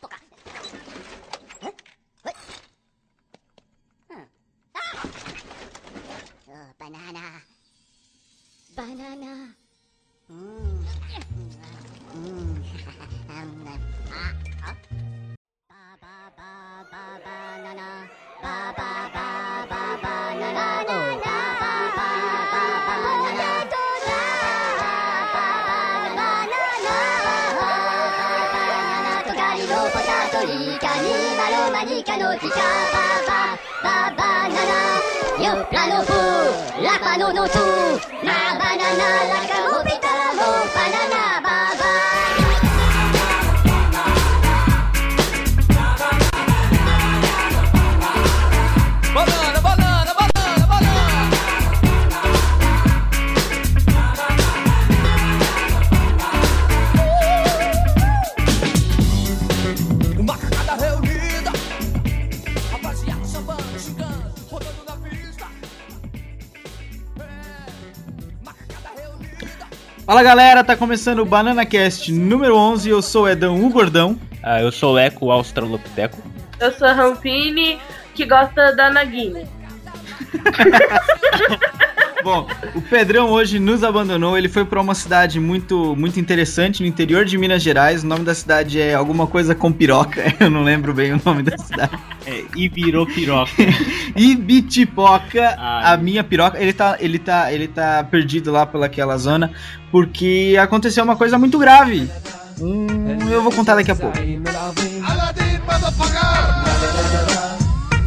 Banana. Nautica, baba, baba, nana. Yo, plano fou, la pano tout. Fala galera, tá começando o Banana Cast número 11. Eu sou o Edão, o Gordão. Ah, eu sou o Eco Australopiteco. Eu sou a Rampini, que gosta da Nagini. Bom, o Pedrão hoje nos abandonou. Ele foi pra uma cidade muito, muito interessante no interior de Minas Gerais. O nome da cidade é alguma coisa com piroca. Eu não lembro bem o nome da cidade. É, e virou piroca. Ibitipoca, Ai. a minha piroca. Ele tá, ele tá, ele tá perdido lá pelaquela zona porque aconteceu uma coisa muito grave. Hum, eu vou contar daqui a pouco.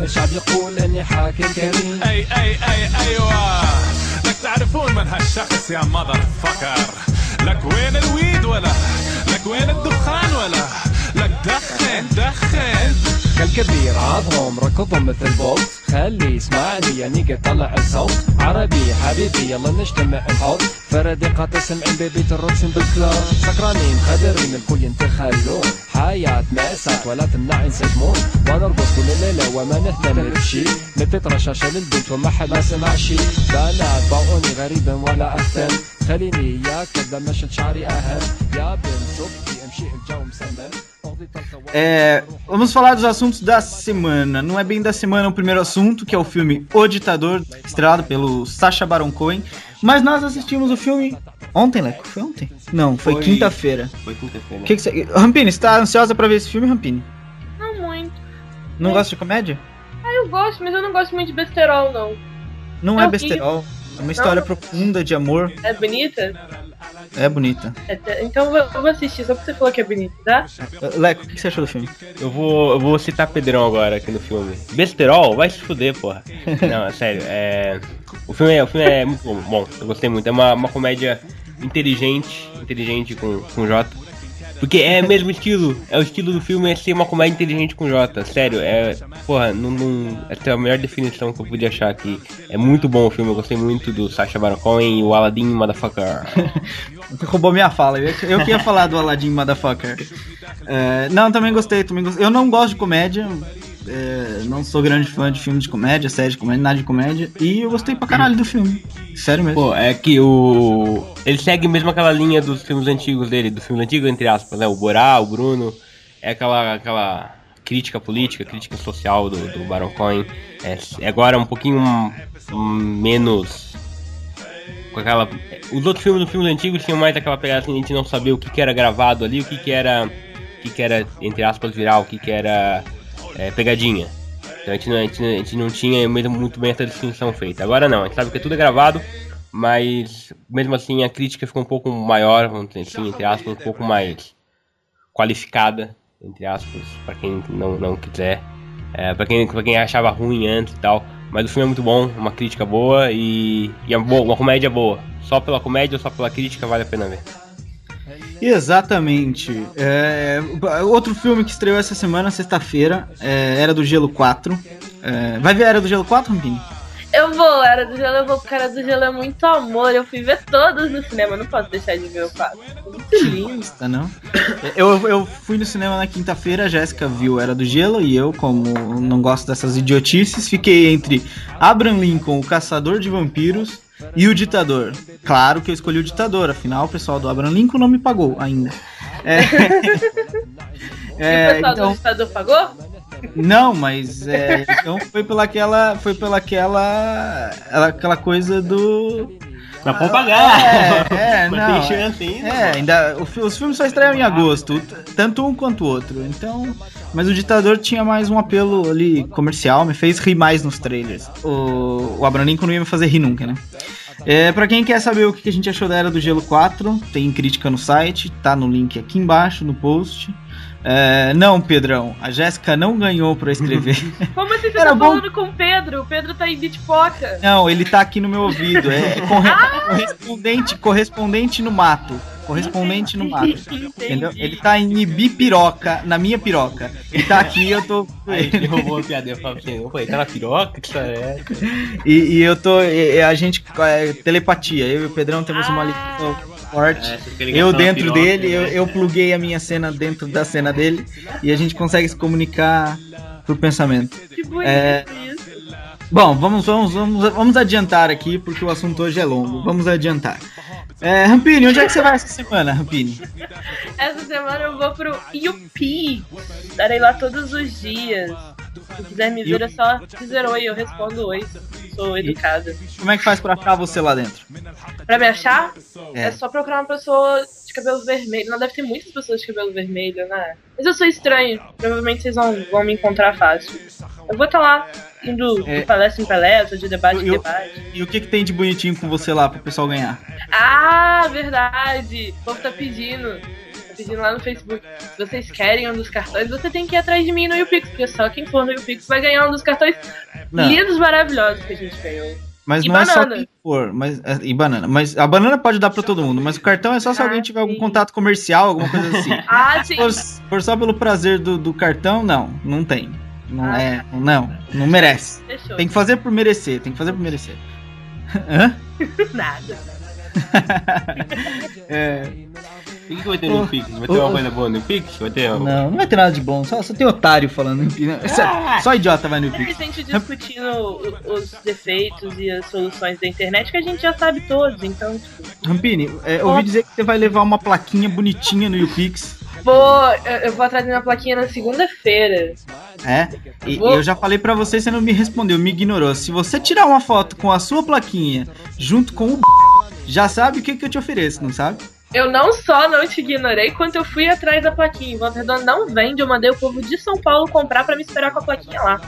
الشعب يقول اني حاكم كريم اي اي اي ايوه لك تعرفون من هالشخص يا مذر فكر لك وين الويد ولا لك وين الدخان ولا لك دخن دخن كالكبير عضهم ركضهم مثل بولت خلي يسمعني يعني قد طلع الصوت. عربي حبيبي يلا نجتمع نحط فردقات سمعين بيبي ترقصن بالكلاب سكرانين خدرين الكل ينتخلون حياة مأساة ولا تمنع ينسجمون ونرقص كل ليلة وما نهتم بشي. نلفت رشاشة للبنت وما حد ما سمع شي. بنات باعوني غريبا ولا أهتم. خليني ياك لما مشت شعري أهم يا بنت زبطي أمشي الجو مسمم vamos falar dos assuntos da semana. Não é bem da semana o primeiro assunto, que é o filme O Ditador, estrelado pelo Sacha Baron Cohen. Mas nós assistimos o filme ontem, Leco? Foi ontem? Não, foi, quinta-feira. Foi quinta-feira. Que que você... Rampini, você tá ansiosa pra ver esse filme, Rampini? Não muito. Não gosta de comédia? Ah, eu gosto, mas eu não gosto muito de besterol, não. Não é Não, besterol. É uma história Não. profunda de amor. É bonita? É bonita. É te- então eu vou, assistir, só porque você falou que é bonita, tá? Leco, o que você achou do filme? Eu vou, eu vou citar Pedrão agora aqui no filme. Besterol? Vai se fuder, porra. Não, é sério. É... O, filme é, o filme é muito bom. Bom, eu gostei muito. É uma, uma comédia inteligente. Inteligente com, com J. Porque é mesmo estilo. É o estilo do filme é ser uma comédia inteligente com J. Sério, é. Porra, não, não, essa é a melhor definição que eu podia achar aqui. É muito bom o filme. Eu gostei muito do Sacha Baron Cohen e o Aladdin Motherfucker. Roubou minha fala. Eu, eu que ia falar do Aladdin Motherfucker. É, não, também gostei, também gostei. Eu não gosto de comédia. É, não sou grande fã de filme de comédia, série de comédia, nada de comédia. E eu gostei pra caralho do filme. Sério mesmo. Pô, é que o. Ele segue mesmo aquela linha dos filmes antigos dele, do filme antigo, entre aspas, né? O Borá, o Bruno. É aquela, aquela crítica política, crítica social do, do Baron Cohen. É, é agora um pouquinho menos. Com aquela. Os outros filmes do filme antigo tinham mais aquela pegada assim, a gente não sabia o que, que era gravado ali, o que, que era. O que, que era, entre aspas, viral, o que, que era é, pegadinha. Então a gente, não, a, gente, a gente não tinha muito bem essa distinção feita. Agora não, a gente sabe que tudo é gravado, mas mesmo assim a crítica ficou um pouco maior, vamos dizer assim, entre aspas, um pouco mais qualificada, entre aspas, pra quem não, não quiser. É, pra, quem, quem achava ruim antes e tal. Mas o filme é muito bom, uma crítica boa e, e é boa, uma comédia boa. Só pela comédia ou só pela crítica vale a pena ver. Exatamente. É, outro filme que estreou essa semana, sexta-feira, é Era do Gelo 4. É, vai ver Era do Gelo 4, Rampini? Eu vou, Era do Gelo, eu vou, porque Era do Gelo é muito amor. Eu fui ver todos no cinema, não posso deixar de ver o quadro. É muito lindo. Tá, não? Eu, eu fui no cinema na quinta-feira, a Jéssica viu Era do Gelo e eu, como não gosto dessas idiotices, fiquei entre Abraham Lincoln, o Caçador de Vampiros, e o Ditador. Claro que eu escolhi o Ditador, afinal o pessoal do Abraham Lincoln não me pagou ainda. É, e o é, pessoal do então, ditador pagou? não, mas é, então foi pela aquela, foi pela aquela, aquela coisa do Mas vamos pagar. É, é, não. tem chance ainda. É, ainda os filmes só estreiam em agosto, tanto um quanto o outro. Então, mas o ditador tinha mais um apelo ali comercial, me fez rir mais nos trailers. O, o Abraham Lincoln não ia me fazer rir nunca, né? É, pra quem quer saber o que a gente achou da Era do Gelo 4, tem crítica no site, tá no link aqui embaixo no post. É, não, Pedrão, a Jéssica não ganhou pra escrever. Como assim você Era tá bom. falando com o Pedro? O Pedro tá em bitpoca. Não, ele tá aqui no meu ouvido. É corre- correspondente, correspondente no mato. Correspondente no mato. Entendeu? Ele tá em Ibipiroca, na minha piroca. Ele tá aqui eu tô. Aí ele roubou a piada. Eu falei eu falei, tá na piroca? Que história é? E, e eu tô. e- a gente. É, telepatia. Eu e o Pedrão temos uma ligação forte. É, Eu na dentro piroca, dele, eu, né? eu pluguei a minha cena dentro da cena dele. E a gente consegue se comunicar por pensamento. Que bonito É. isso. Bom, vamos, vamos, vamos, vamos adiantar aqui, porque o assunto hoje é longo. Vamos adiantar. É, Rampini, onde é que você vai essa semana, Rampini? Essa semana eu vou pro UP. Estarei lá todos os dias. Se quiser me ver, é só dizer oi, eu respondo oi. Sou educada. Como é que faz pra achar você lá dentro? Pra me achar, é. É. só procurar uma pessoa de cabelo vermelho. Não deve ter muitas pessoas de cabelo vermelho, né? Mas eu sou estranho. Provavelmente vocês vão, vão me encontrar fácil. Eu vou estar lá, indo É. de palestra em palestra, de debate em debate. E o que, que tem de bonitinho com você lá pro pessoal ganhar? Ah, verdade! O povo tá pedindo. Pedindo lá no Facebook. Se vocês querem um dos cartões, você tem que ir atrás de mim no YouPix, porque só quem for no YouPix vai ganhar um dos cartões Não. lindos, maravilhosos que a gente ganhou. Mas E não é só banana. quem for, mas é, e banana, mas a banana pode dar pra todo mundo, mas o cartão é só se Ah, alguém tiver algum sim. contato comercial, alguma coisa assim. Ah, sim! Se for só pelo prazer do, do cartão, não, não tem. Não Ah. é, não, não merece. Fechou. Tem que fazer por merecer, tem que fazer por merecer. Hã? Nada. É, O que, que vai ter no Pix? Vai ter uma coisa boa no Pix? Vai ter um- não, não vai ter nada de bom, só, só tem otário falando Pix. Só, só idiota vai no Pix. a gente discutindo os defeitos e as soluções da internet que a gente já sabe todos, então, tipo, Rampini, é, ouvi dizer que você vai levar uma plaquinha bonitinha no YouPix. vou, eu, vou atrás da minha plaquinha na segunda-feira. É, e, Vou. eu já falei pra você, você não me respondeu, me ignorou. Se você tirar uma foto com a sua plaquinha junto com o b... já sabe o que, que eu te ofereço, não sabe? Eu não só não te ignorei, quanto eu fui atrás da plaquinha. Em Volta Redonda não vende, eu mandei o povo de São Paulo comprar pra me esperar com a plaquinha lá.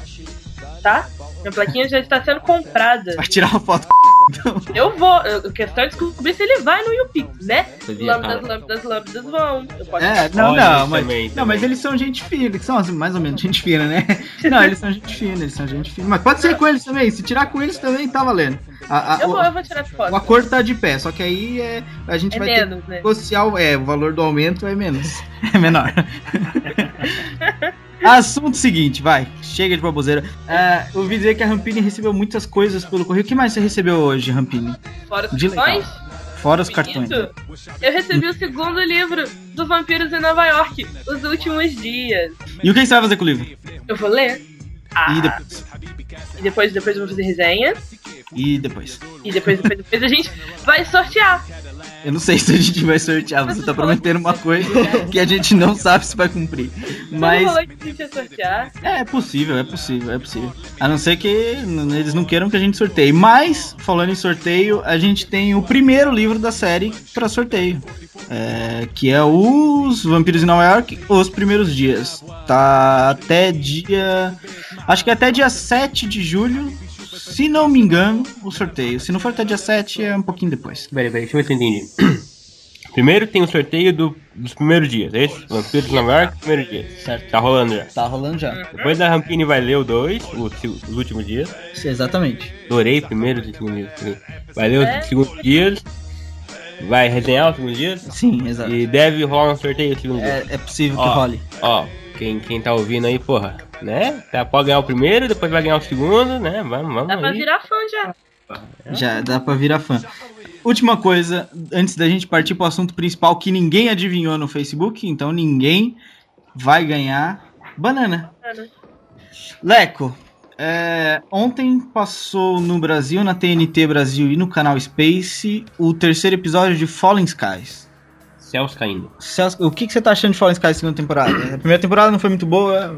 Tá? Minha plaquinha já está sendo comprada. Vai tirar uma foto Eu vou. eu- A questão é descobrir se ele vai no YouPix, né? Lambdas, lambdas, lambdas vão. Eu posso É, não, não, mas, também, não, também. mas eles são gente fina, eles são assim, mais ou menos gente fina, né? Não, eles são gente fina, eles são gente fina. Mas pode ser com eles também, se tirar com eles também tá valendo. A- a- Eu o, vou, eu vou tirar o foto. acordo tá de pé, só que aí é, a gente É vai ter menos, que né? negociar, o- é, o valor do aumento é menos, é menor. Assunto seguinte, vai, chega de baboseira. É, eu ouvi dizer que a Rampini recebeu muitas coisas pelo correio. O que mais você recebeu hoje, Rampini? Fora os De cartões. Fora os cartões. Eu recebi o segundo livro do Vampiros em Nova York, Os Últimos Dias. E o que você vai fazer com o livro? Eu vou ler. Ah, E depois? e depois, depois eu vou fazer resenha. E depois? E depois, depois, depois a gente vai sortear. Eu não sei se a gente vai sortear, você tá prometendo uma coisa que a gente não sabe se vai cumprir. Você Mas falou que a gente ia sortear. é possível, é possível, é possível. A não ser que eles não queiram que a gente sorteie. Mas, falando em sorteio, a gente tem o primeiro livro da série pra sorteio. é, que é Os Vampiros em Nova York, Os Primeiros Dias. Tá até dia. Acho que é até dia 7 de julho. Se não me engano, o sorteio. Se não for até dia 7, é um pouquinho depois. Peraí, peraí, deixa eu ver se eu entendi. Primeiro tem o sorteio do- dos primeiros dias, é isso? Vampiros de Nova York, primeiro dia. Certo. Tá rolando já. Tá rolando já. Depois da Rampini vai ler o 2, os últimos dias. Exatamente. Adorei primeiros e segundos dias. Vai ler É? os segundos dias. Vai resenhar os segundos dias. Sim, exato. E deve rolar um sorteio os segundos dias. É, é possível que Ó. role. Ó, quem, quem tá ouvindo aí, porra, né? Tá, pode ganhar o primeiro, depois vai ganhar o segundo, né? Vamos, vamos Dá pra aí. virar fã já. Já dá pra virar fã. Última coisa, antes da gente partir pro assunto principal que ninguém adivinhou no Facebook, então ninguém vai ganhar banana. Leco, é, ontem passou no Brasil, na TNT Brasil e no canal Space, o terceiro episódio de Fallen Skies. Céus caindo. Celso, o que, que você tá achando de Fallen Sky segunda temporada? A primeira temporada não foi muito boa,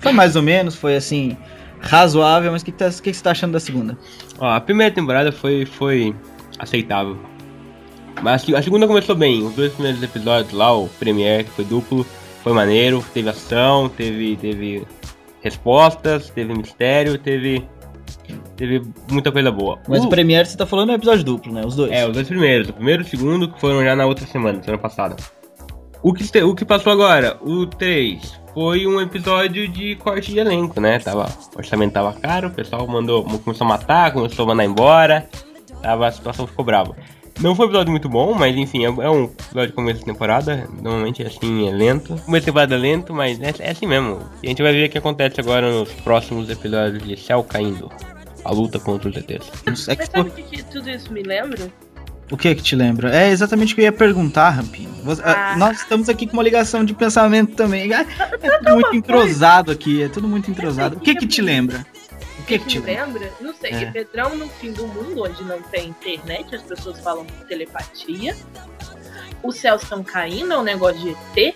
foi mais ou menos, foi assim, razoável, mas o que, que, tá- que, que você tá achando da segunda? Ó, a primeira temporada foi, foi aceitável. Mas a segunda começou bem. Os dois primeiros episódios lá, o Premiere, que foi duplo, foi maneiro. Teve ação, teve, teve respostas, teve mistério, teve, teve muita coisa boa. Mas O- o Premiere você tá falando é episódio duplo, né? Os dois. É, os dois primeiros. O primeiro e o segundo que foram já na outra semana, semana passada. O que, o que passou agora, o 3, foi um episódio de corte de elenco, né? Tava, o orçamento tava caro, o pessoal mandou, começou a matar, começou a mandar embora. Tava, a situação ficou brava. Não foi um episódio muito bom, mas enfim, é, é um episódio de começo de temporada. Normalmente é assim, é lento. Começo de temporada é lento, mas é, é assim mesmo. E a gente vai ver o que acontece agora nos próximos episódios de Céu Caindo. A luta contra os ETs. É que Mas sabe o que, que tudo isso me lembra? O que que te lembra? É exatamente o que eu ia perguntar, Rampinho. Você- ah, Ah. Nós estamos aqui com uma ligação de pensamento também. É, é tudo muito entrosado aqui, é tudo muito entrosado. O que que te lembra? O que que te me lembra? lembra? Não sei, É. Pedrão no fim do mundo, onde não tem internet, as pessoas falam por telepatia. Os céus estão caindo, é um negócio de ET.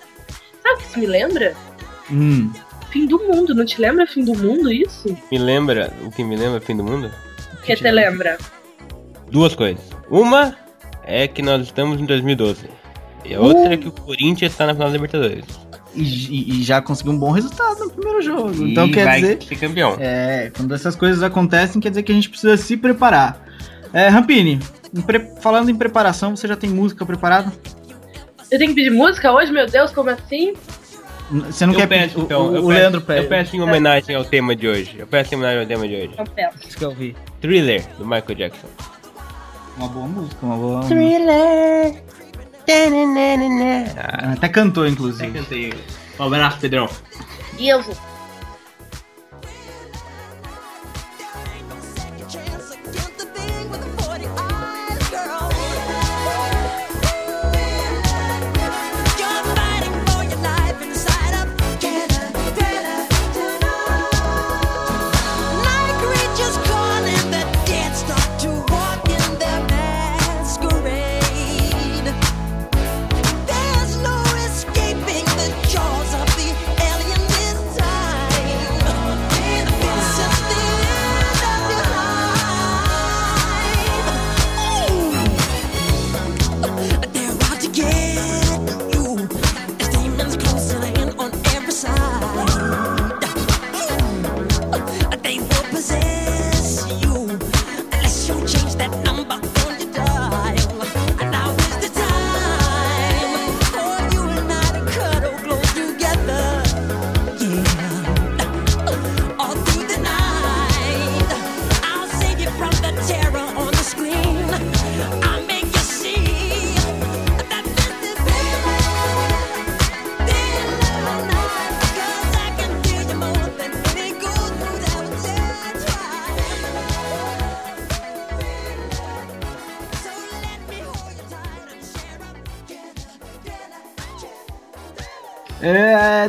Sabe o que isso me lembra? Hum, Fim do mundo, não te lembra fim do mundo isso? Me lembra, o que me lembra fim do mundo? O que te lembra? Duas coisas. Uma é que nós estamos em 2012. E a outra é que o Corinthians está na final da Libertadores. e, e- e já conseguiu um bom resultado no primeiro jogo. E então quer vai dizer. ser campeão. É, quando essas coisas acontecem, quer dizer que a gente precisa se preparar. É, Rampini, em pre- falando em preparação, você já tem música preparada? Eu tenho que pedir música hoje, meu Deus, como assim? Você não eu quer peço, pedir? O- então. o, eu o peço, Leandro pede. Eu peço em homenagem ao tema de hoje. Eu peço em homenagem ao tema de hoje. Não peço. Você quer ouvir? Thriller, do Michael Jackson. Uma boa música, uma boa. Thriller. Ah, Até cantou, Até inclusive. cantei. Um abraço, Pedrão. E eu vou.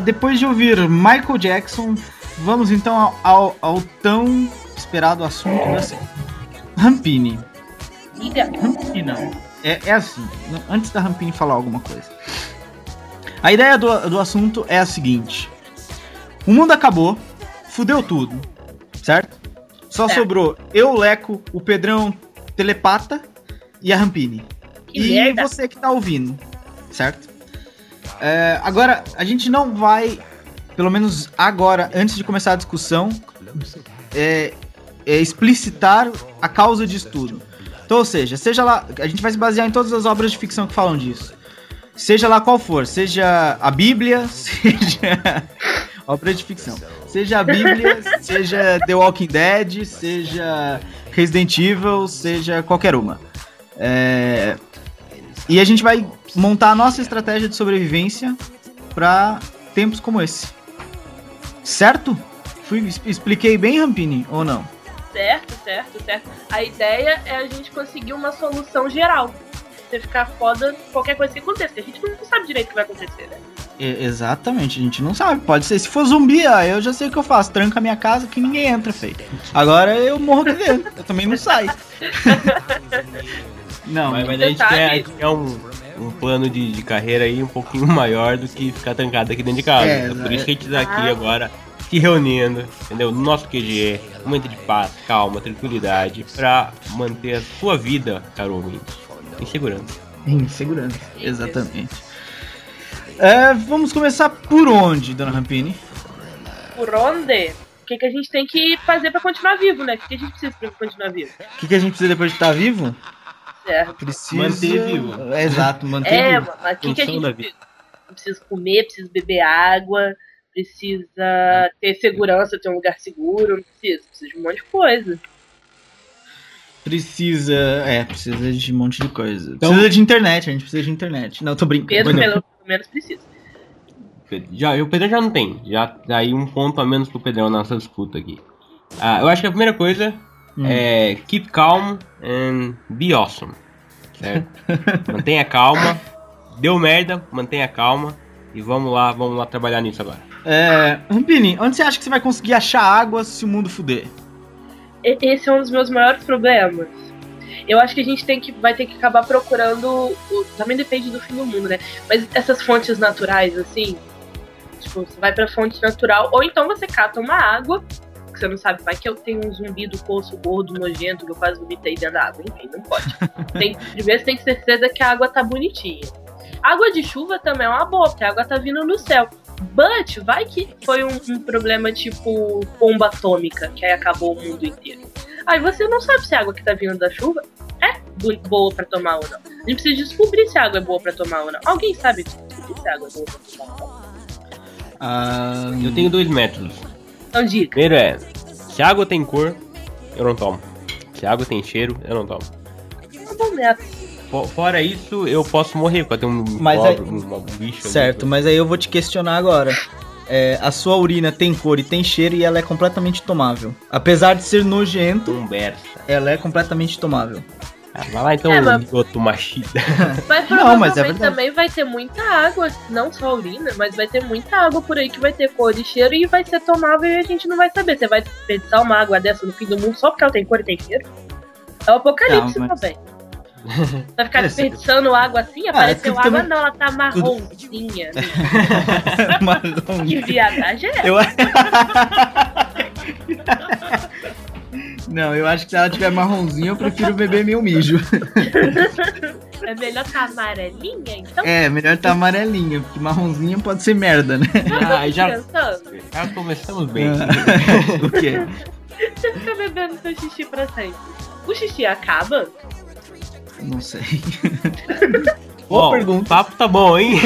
Depois de ouvir Michael Jackson, vamos então ao, ao- ao tão esperado assunto da. Rampini. Diga. Rampini não. É, é assim, antes da Rampini falar alguma coisa. A ideia do, do assunto é a seguinte: o mundo acabou, fudeu tudo, certo? Só Certo. sobrou eu, o Leco, o Pedrão Telepata e a Rampini. Que e merda. você que tá ouvindo, certo? É, agora, a gente não vai, pelo menos agora, antes de começar a discussão, é, é, explicitar a causa disso tudo. Então, ou seja, seja lá, a gente vai se basear em todas as obras de ficção que falam disso. Seja lá qual for, seja a Bíblia, seja obra de ficção, seja a Bíblia, seja The Walking Dead, seja Resident Evil, seja qualquer uma. É, e a gente vai montar a nossa estratégia de sobrevivência para tempos como esse. Certo? Fui, expliquei bem, Rampini, ou não? Certo, certo, certo. A ideia é a gente conseguir uma solução geral. Você ficar foda qualquer coisa que aconteça. A gente não sabe direito o que vai acontecer, né? E- exatamente, a gente não sabe. Pode ser. Se for zumbi, ah, eu já sei o que eu faço. Tranca a minha casa que ninguém entra, feio. Agora eu morro aqui dentro. Eu também não saio. Não, Mas, mas a gente quer, quer um, um plano de, de carreira aí um pouquinho maior do que ficar trancado aqui dentro de casa. É, É, por é. isso que a gente tá aqui Ah. agora se reunindo, entendeu? No nosso QG, um momento de paz, calma, tranquilidade, pra manter a sua vida, caro ouvinte, em segurança. Em segurança, exatamente. É, vamos começar por onde, dona Rampini? Por onde? O que, que a gente tem que fazer pra continuar vivo, né? O que, que a gente precisa pra continuar vivo? O que, que a gente precisa depois de estar vivo? Certo. Precisa... Manter vivo. É, exato, manter É, vivo. mas o que, que a gente precisa? Precisa comer, precisa beber água, precisa ter segurança, ter um lugar seguro, não precisa, precisa de um monte de coisa. Precisa. É, precisa de um monte de coisa. Então- Precisa de internet, a gente precisa de internet. Não, tô brincando. Pedro, pelo menos, precisa. Já, o Pedrão já não tem. Já daí um ponto a menos pro Pedrão na nossa disputa aqui. Ah, eu acho que a primeira coisa Hum. é keep calm and be awesome. Certo? mantenha calma. Deu merda, mantenha calma. E vamos lá, vamos lá trabalhar nisso agora. É, Rampini, onde você acha que você vai conseguir achar água se o mundo fuder? Esse é um dos meus maiores problemas. Eu acho que a gente tem que, vai ter que acabar procurando. também depende do fim do mundo, né? Mas essas fontes naturais, assim. Tipo, você vai pra fonte natural, ou então você cata uma água, que você não sabe, vai que eu tenho um zumbi do poço gordo, nojento, que eu quase vomitei dentro da água. Enfim, não pode. Tem, primeiro você tem que ter certeza que a água tá bonitinha. Água de chuva também é uma boa, porque a água tá vindo no céu. But, vai que foi um, um problema tipo bomba atômica, que aí acabou o mundo inteiro. Aí você não sabe se a água que tá vindo da chuva é boa pra tomar ou não. A gente precisa descobrir se a água é boa pra tomar ou não. Alguém sabe descobrir se a água é boa pra tomar ou não? Ah, Eu tenho dois métodos. Então diga. Primeiro é, se a água tem cor, eu não tomo. Se a água tem cheiro, eu não tomo. Tá bom, método. Fo- Fora isso, eu posso morrer, pode ter um Mas cobra, aí- um, um bicho. ali. Certo, mas aí eu vou te questionar agora. É, a sua urina tem cor e tem cheiro e ela é completamente tomável. Apesar de ser nojento, Conversa. ela é completamente tomável. Ah, vai lá então, É, mas- outro machista. Mas Não, provavelmente mas é verdade. também vai ter muita água, não só urina, mas vai ter muita água por aí que vai ter cor e cheiro e vai ser tomável e a gente não vai saber. Você vai desperdiçar uma água dessa no fim do mundo só porque ela tem cor e tem cheiro? É o apocalipse Não, mas- também. Vai ficar É, desperdiçando água assim? Ah, Apareceu é que água? também- Não, ela tá marronzinha. Marrom. que viadagem é essa? Eu... Não, eu acho que se ela tiver marronzinho, eu prefiro beber meu mijo. É melhor tá amarelinha? Então, É, melhor tá amarelinha, porque marronzinha pode ser merda, né? Já, já, já começamos bem. o quê? Você fica bebendo seu xixi pra sempre. O xixi acaba? Não sei. Boa Ó, pergunta. O papo tá bom, hein?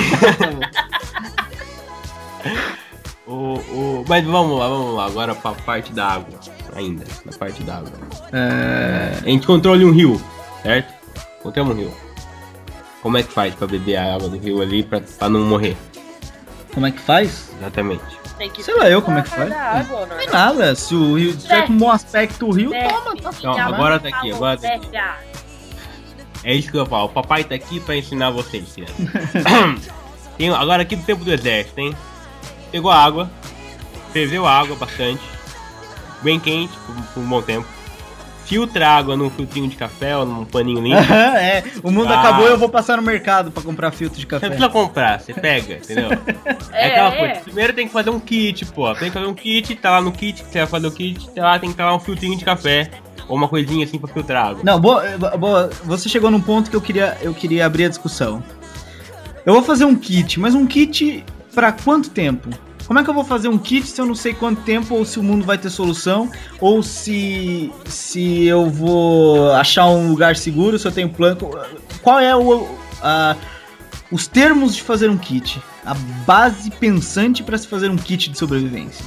o, o, mas vamos lá, vamos lá. Agora pra parte da água. Ainda, na parte da água. É, A gente controla um rio, certo? Encontramos um rio. Como é que faz pra beber a água do rio ali pra, pra não morrer? Como é que faz? Exatamente. Sei lá eu como é que faz. água, não é? Não é nada, se o rio tiver com um bom aspecto o rio, Bebe. toma, tá Então, agora tá aqui, falou, agora tá aqui. É isso que eu falo. O papai tá aqui pra ensinar vocês, criança. Tem- agora aqui do tempo do exército, hein? Pegou água, ferveu água bastante, bem quente por, por um bom tempo. Filtra água num filtrinho de café ou num paninho limpo. é, o mundo Ah. acabou eu vou passar no mercado pra comprar filtro de Você não café. precisa comprar, você pega, entendeu? É, É, aquela é. coisa. Primeiro tem que fazer um kit, pô. Tem que fazer um kit, tá lá no kit, você vai fazer o kit, tá lá tem que estar lá um filtrinho de café. Ou uma coisinha assim pra filtrar água. Não, boa, boa, você chegou num ponto que eu queria, eu queria abrir a discussão. Eu vou fazer um kit, mas um kit pra quanto tempo? Como é que eu vou fazer um kit se eu não sei quanto tempo ou se o mundo vai ter solução ou se se eu vou achar um lugar seguro, se eu tenho plano? Qual é o a- os termos de fazer um kit? A base pensante pra se fazer um kit de sobrevivência?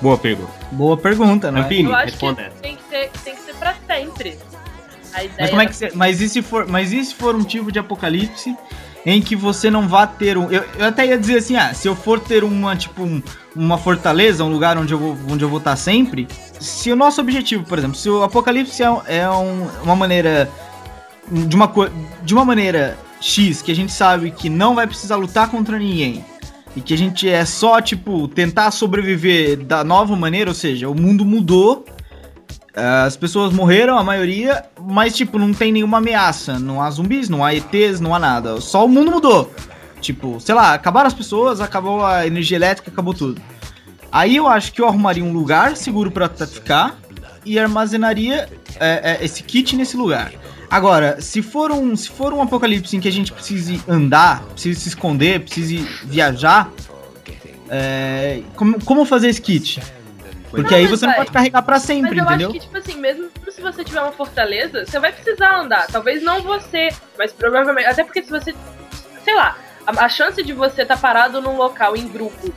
Boa pergunta. Boa pergunta, né? Rampini, Eu acho que responda essa. tem que, ser, tem que ser pra sempre. A ideia Mas como é que você, mas e se for, mas e se for um tipo de apocalipse em que você não vá ter um, eu, eu até ia dizer assim, ah, se eu for ter uma tipo um- uma fortaleza, um lugar onde eu vou, onde eu vou estar sempre, se o nosso objetivo, por exemplo, se o apocalipse é, é um- uma maneira de uma de uma maneira X que a gente sabe que não vai precisar lutar contra ninguém e que a gente é só tipo tentar sobreviver da nova maneira, ou seja, o mundo mudou As pessoas morreram, a maioria, mas tipo, não tem nenhuma ameaça. Não há zumbis, não há ETs, não há nada. Só o mundo mudou. Tipo, sei lá, acabaram as pessoas, acabou a energia elétrica, acabou tudo. Aí eu acho que eu arrumaria um lugar seguro pra ficar e armazenaria é, é, esse kit nesse lugar. Agora, se for, um, se for um apocalipse em que a gente precise andar, precise se esconder, precise viajar, é, como, como fazer esse kit? Porque Não, aí mas você não vai. pode carregar pra Mas sempre, eu entendeu? acho que, tipo assim, mesmo se você tiver uma fortaleza, você vai precisar andar. Talvez não você, mas provavelmente. Até porque se você. Sei lá, a, a chance de você estar parado num local em grupo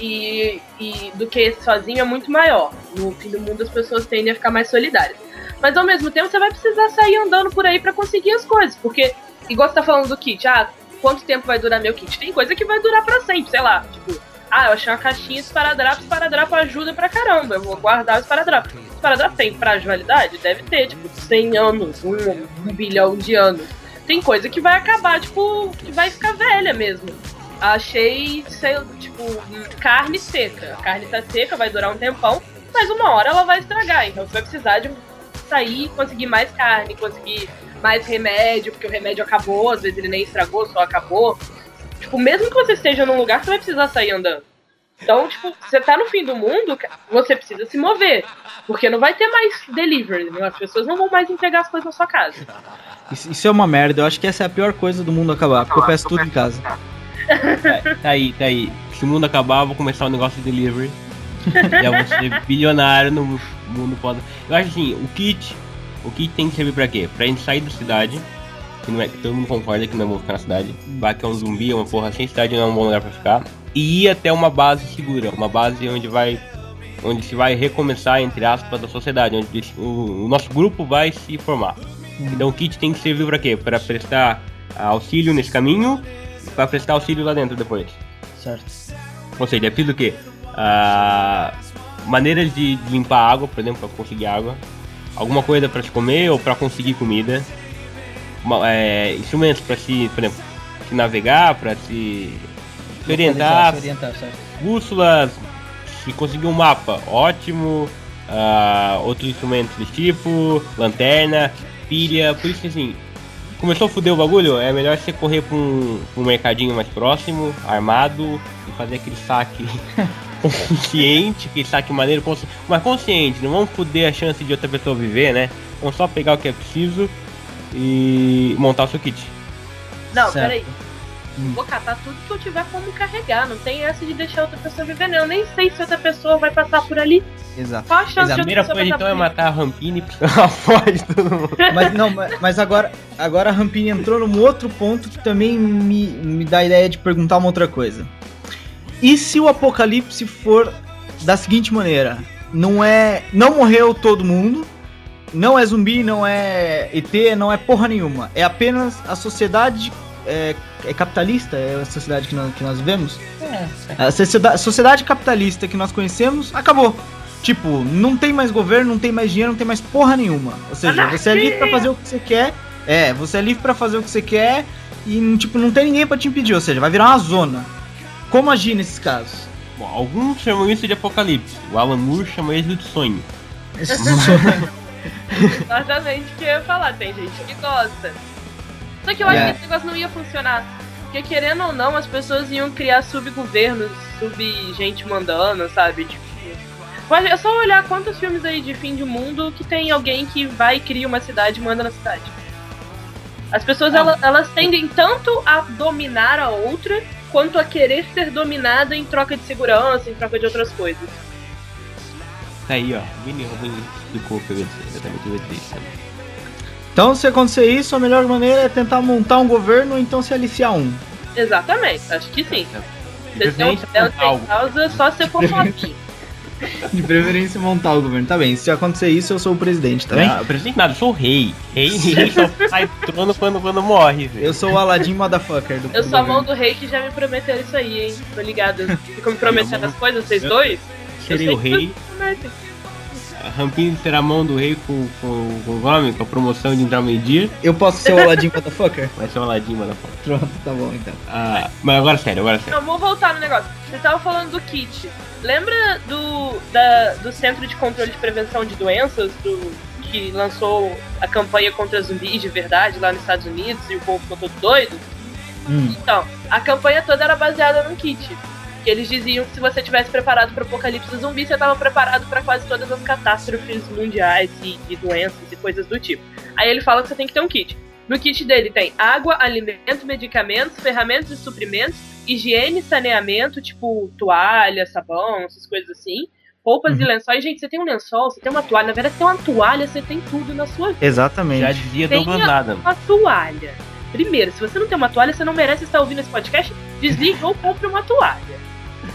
e, e do que sozinho é muito maior. No fim do mundo as pessoas tendem a ficar mais solidárias. Mas ao mesmo tempo você vai precisar sair andando por aí pra conseguir as coisas. Porque, igual você tá falando do kit, ah, quanto tempo vai durar meu kit? Tem coisa que vai durar pra sempre, sei lá. Tipo, ah, eu achei uma caixinha de esparadrapo, esparadrapo ajuda pra caramba. Eu vou guardar o esparadrapo. Esparadrapo tem prazo de validade? Deve ter, tipo, 100 anos, um, um bilhão de anos. Tem coisa que vai acabar, tipo, que vai ficar velha mesmo. Achei, sei, tipo, carne seca. A carne tá seca, vai durar um tempão, mas uma hora ela vai estragar. Então você vai precisar de sair, conseguir mais carne, conseguir mais remédio, porque o remédio acabou, às vezes ele nem estragou, só acabou. Tipo, mesmo que você esteja num lugar, você vai precisar sair andando. Então, tipo, você tá no fim do mundo, você precisa se mover. Porque não vai ter mais delivery, né? as pessoas não vão mais entregar as coisas na sua casa. Isso, isso é uma merda. Eu acho que essa é a pior coisa do mundo acabar, porque eu peço tudo em casa. Tá aí, tá aí. Se o mundo acabar, eu vou começar um negócio de delivery. e eu vou ser bilionário no mundo pós. Eu acho assim, o kit. O kit tem que servir pra quê? Pra gente sair da cidade. Que não é, que todo mundo concorda que não é bom ficar na cidade. Vai que é um zumbi, é uma porra sem cidade não é um bom lugar pra ficar. E ir até uma base segura, uma base onde vai. Onde se vai recomeçar, entre aspas, a sociedade, onde o, o nosso grupo vai se formar. Então o kit tem que servir pra quê? Pra prestar auxílio nesse caminho, pra prestar auxílio lá dentro depois. Certo. Ou seja, é preciso o quê? Ah, maneiras de de limpar água, por exemplo, para conseguir água. Alguma coisa para se comer ou para conseguir comida. É, instrumentos para se, por exemplo, se navegar, para se, se orientar. Bússolas, se conseguir um mapa, ótimo. Ah, outros instrumentos desse tipo, lanterna, pilha. Por isso que assim, começou a foder o bagulho, é melhor você correr pra um, pra um mercadinho mais próximo, armado, e fazer aquele saque consciente, aquele saque maneiro, consci... mas consciente, não vamos foder a chance de outra pessoa viver, né? Vamos só pegar o que é preciso e montar o seu kit. Não, Certo. peraí. Vou catar tudo que eu tiver como carregar. Não tem essa de deixar outra pessoa viver, não. Eu nem sei se outra pessoa vai passar por ali. Exato. Qual a chance Exato. de A primeira coisa então é matar a Rampini porque ela foge todo mundo. Mas não, mas- mas agora, agora a Rampini entrou num outro ponto que também me, me dá a ideia de perguntar uma outra coisa. E se o apocalipse for da seguinte maneira? Não é. Não morreu todo mundo. Não é zumbi, não é ET, não é porra nenhuma. É apenas a sociedade é, é capitalista, é a sociedade que nós, que nós vivemos. A sociedade, sociedade capitalista que nós conhecemos acabou. Tipo, não tem mais governo, não tem mais dinheiro, não tem mais porra nenhuma. Ou seja, você é livre pra fazer o que você quer. É, você é livre pra fazer o que você quer e tipo, não tem ninguém pra te impedir, ou seja, vai virar uma zona. Como agir nesses casos? Bom, alguns chamam isso de apocalipse. O Alan Moore chama isso de sonho. Exatamente o que eu ia falar. Tem gente que gosta. Só que eu acho É. que esse negócio não ia funcionar. Porque querendo ou não, as pessoas iam criar subgovernos, sub gente mandando, sabe? Tipo. É só olhar quantos filmes aí de fim de mundo que tem alguém que vai e cria uma cidade e manda na cidade. As pessoas elas, elas tendem tanto a dominar a outra quanto a querer ser dominada em troca de segurança, em troca de outras coisas. Tá aí, ó. Vini Robin explicou o que eu que eu sabe? Então, se acontecer isso, a melhor maneira é tentar montar um governo ou então se aliciar um. Exatamente, acho que sim. De não preferência, fizeram montar algo. sem causa só se for fofinho. De preferência montar o governo. Tá bem, se acontecer isso, eu sou o presidente, tá bem? Não, presidente nada, eu sou o rei. Rei, rei só sai trono quando, quando morre, velho. Eu sou o Aladdin Motherfucker do Eu sou a mão do rei que já me prometeram isso aí, hein? Tô ligado. Ficam me prometendo as coisas, vocês dois? Serei o rei. Rampini terá a mão do rei com, com, com o nome, com a promoção de entrar meio-dia. Eu posso ser o Aladdin Motherfucker? Vai ser uma ladinha, mano. Pronto, tá bom então. Ah, mas agora sério, agora sério. Não, vou voltar no negócio. Você tava falando do kit. Lembra do, da- do Centro de Controle de Prevenção de Doenças, do, que lançou a campanha contra zumbis de verdade lá nos Estados Unidos e o povo ficou todo doido? Hum. Então, a campanha toda era baseada num kit. Que eles diziam que se você tivesse preparado para o apocalipse zumbi, você estava preparado para quase todas as catástrofes mundiais e, e doenças e coisas do tipo. Aí ele fala que você tem que ter um kit. No kit dele tem água, alimento, medicamentos, ferramentas e suprimentos, higiene, saneamento, tipo toalha, sabão, essas coisas assim. Roupas e lençóis. Gente, você tem um lençol, você tem uma toalha. Na verdade, você tem uma toalha, você tem tudo na sua vida. Exatamente. Já dizia Douglas Adam. uma toalha. Primeiro, se você não tem uma toalha, você não merece estar ouvindo esse podcast. Desliga ou compre uma toalha.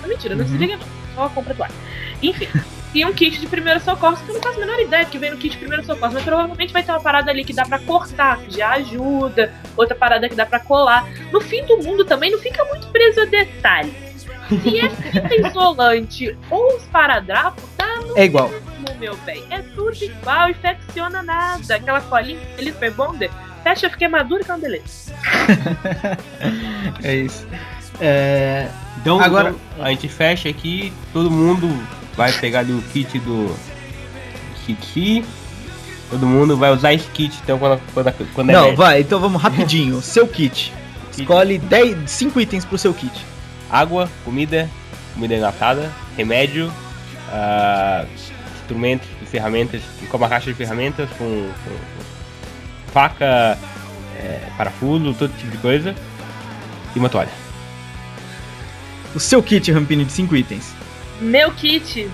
Mentira, não Uhum. desliga não. Só compra a toalha. Enfim. E um kit de primeiro socorro, que eu não faço a menor ideia do que vem no kit de primeiro socorro, mas provavelmente vai ter uma parada ali que dá pra cortar, que já ajuda, outra parada que dá pra colar. No fim do mundo também não fica muito preso a detalhe. Se é fita isolante ou esparadrapo, tá no É igual. mesmo, meu bem. É tudo igual, infecciona nada. Aquela colinha, ele foi bonder, fecha a queimadura que é uma beleza. É isso. É, Então, Agora- então, a gente fecha aqui, todo mundo vai pegar ali o kit do kit C. Todo mundo vai usar esse kit então quando, quando, quando é Não, vai, então vamos rapidinho. Seu kit. Escolhe 10, 5 itens pro seu kit. água, comida, comida enlatada, remédio, ah, instrumentos e ferramentas, com uma caixa de ferramentas, com, com faca, é, parafuso, todo tipo de coisa, e uma toalha. O seu kit, Rampini, de 5 itens. Meu kit,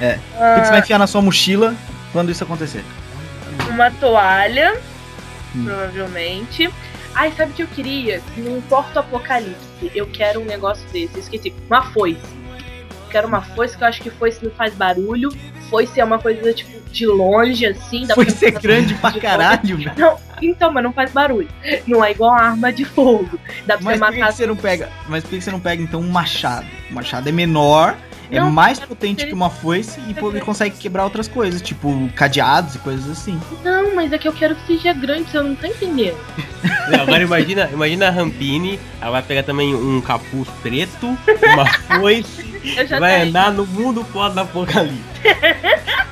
É. O Ah. que você vai enfiar na sua mochila quando isso acontecer? uma toalha, Hum. provavelmente. Ai, sabe o que eu queria? Não importa o apocalipse, eu quero um negócio desse. Eu esqueci. Uma foice. Eu quero uma foice que eu acho que foice não faz barulho. Foice é uma coisa, tipo, de longe, assim. dá Foi pra- ser grande pra longe. caralho, velho. Não, então, mas não faz barulho. Não é igual a arma de fogo. Dá pra Mas você por que, matar. você não pega? Mas por que você não pega então um machado? O machado é menor, é Não, mais mas potente que uma foice e pô, ele consegue quebrar outras coisas, tipo cadeados e coisas assim. Não, mas é que eu quero que seja grande, você não tá entendendo. Não, agora imagina, imagina a Rampini, ela vai pegar também um capuz preto, uma foice, vai tenho. andar no mundo pós-apocalipse.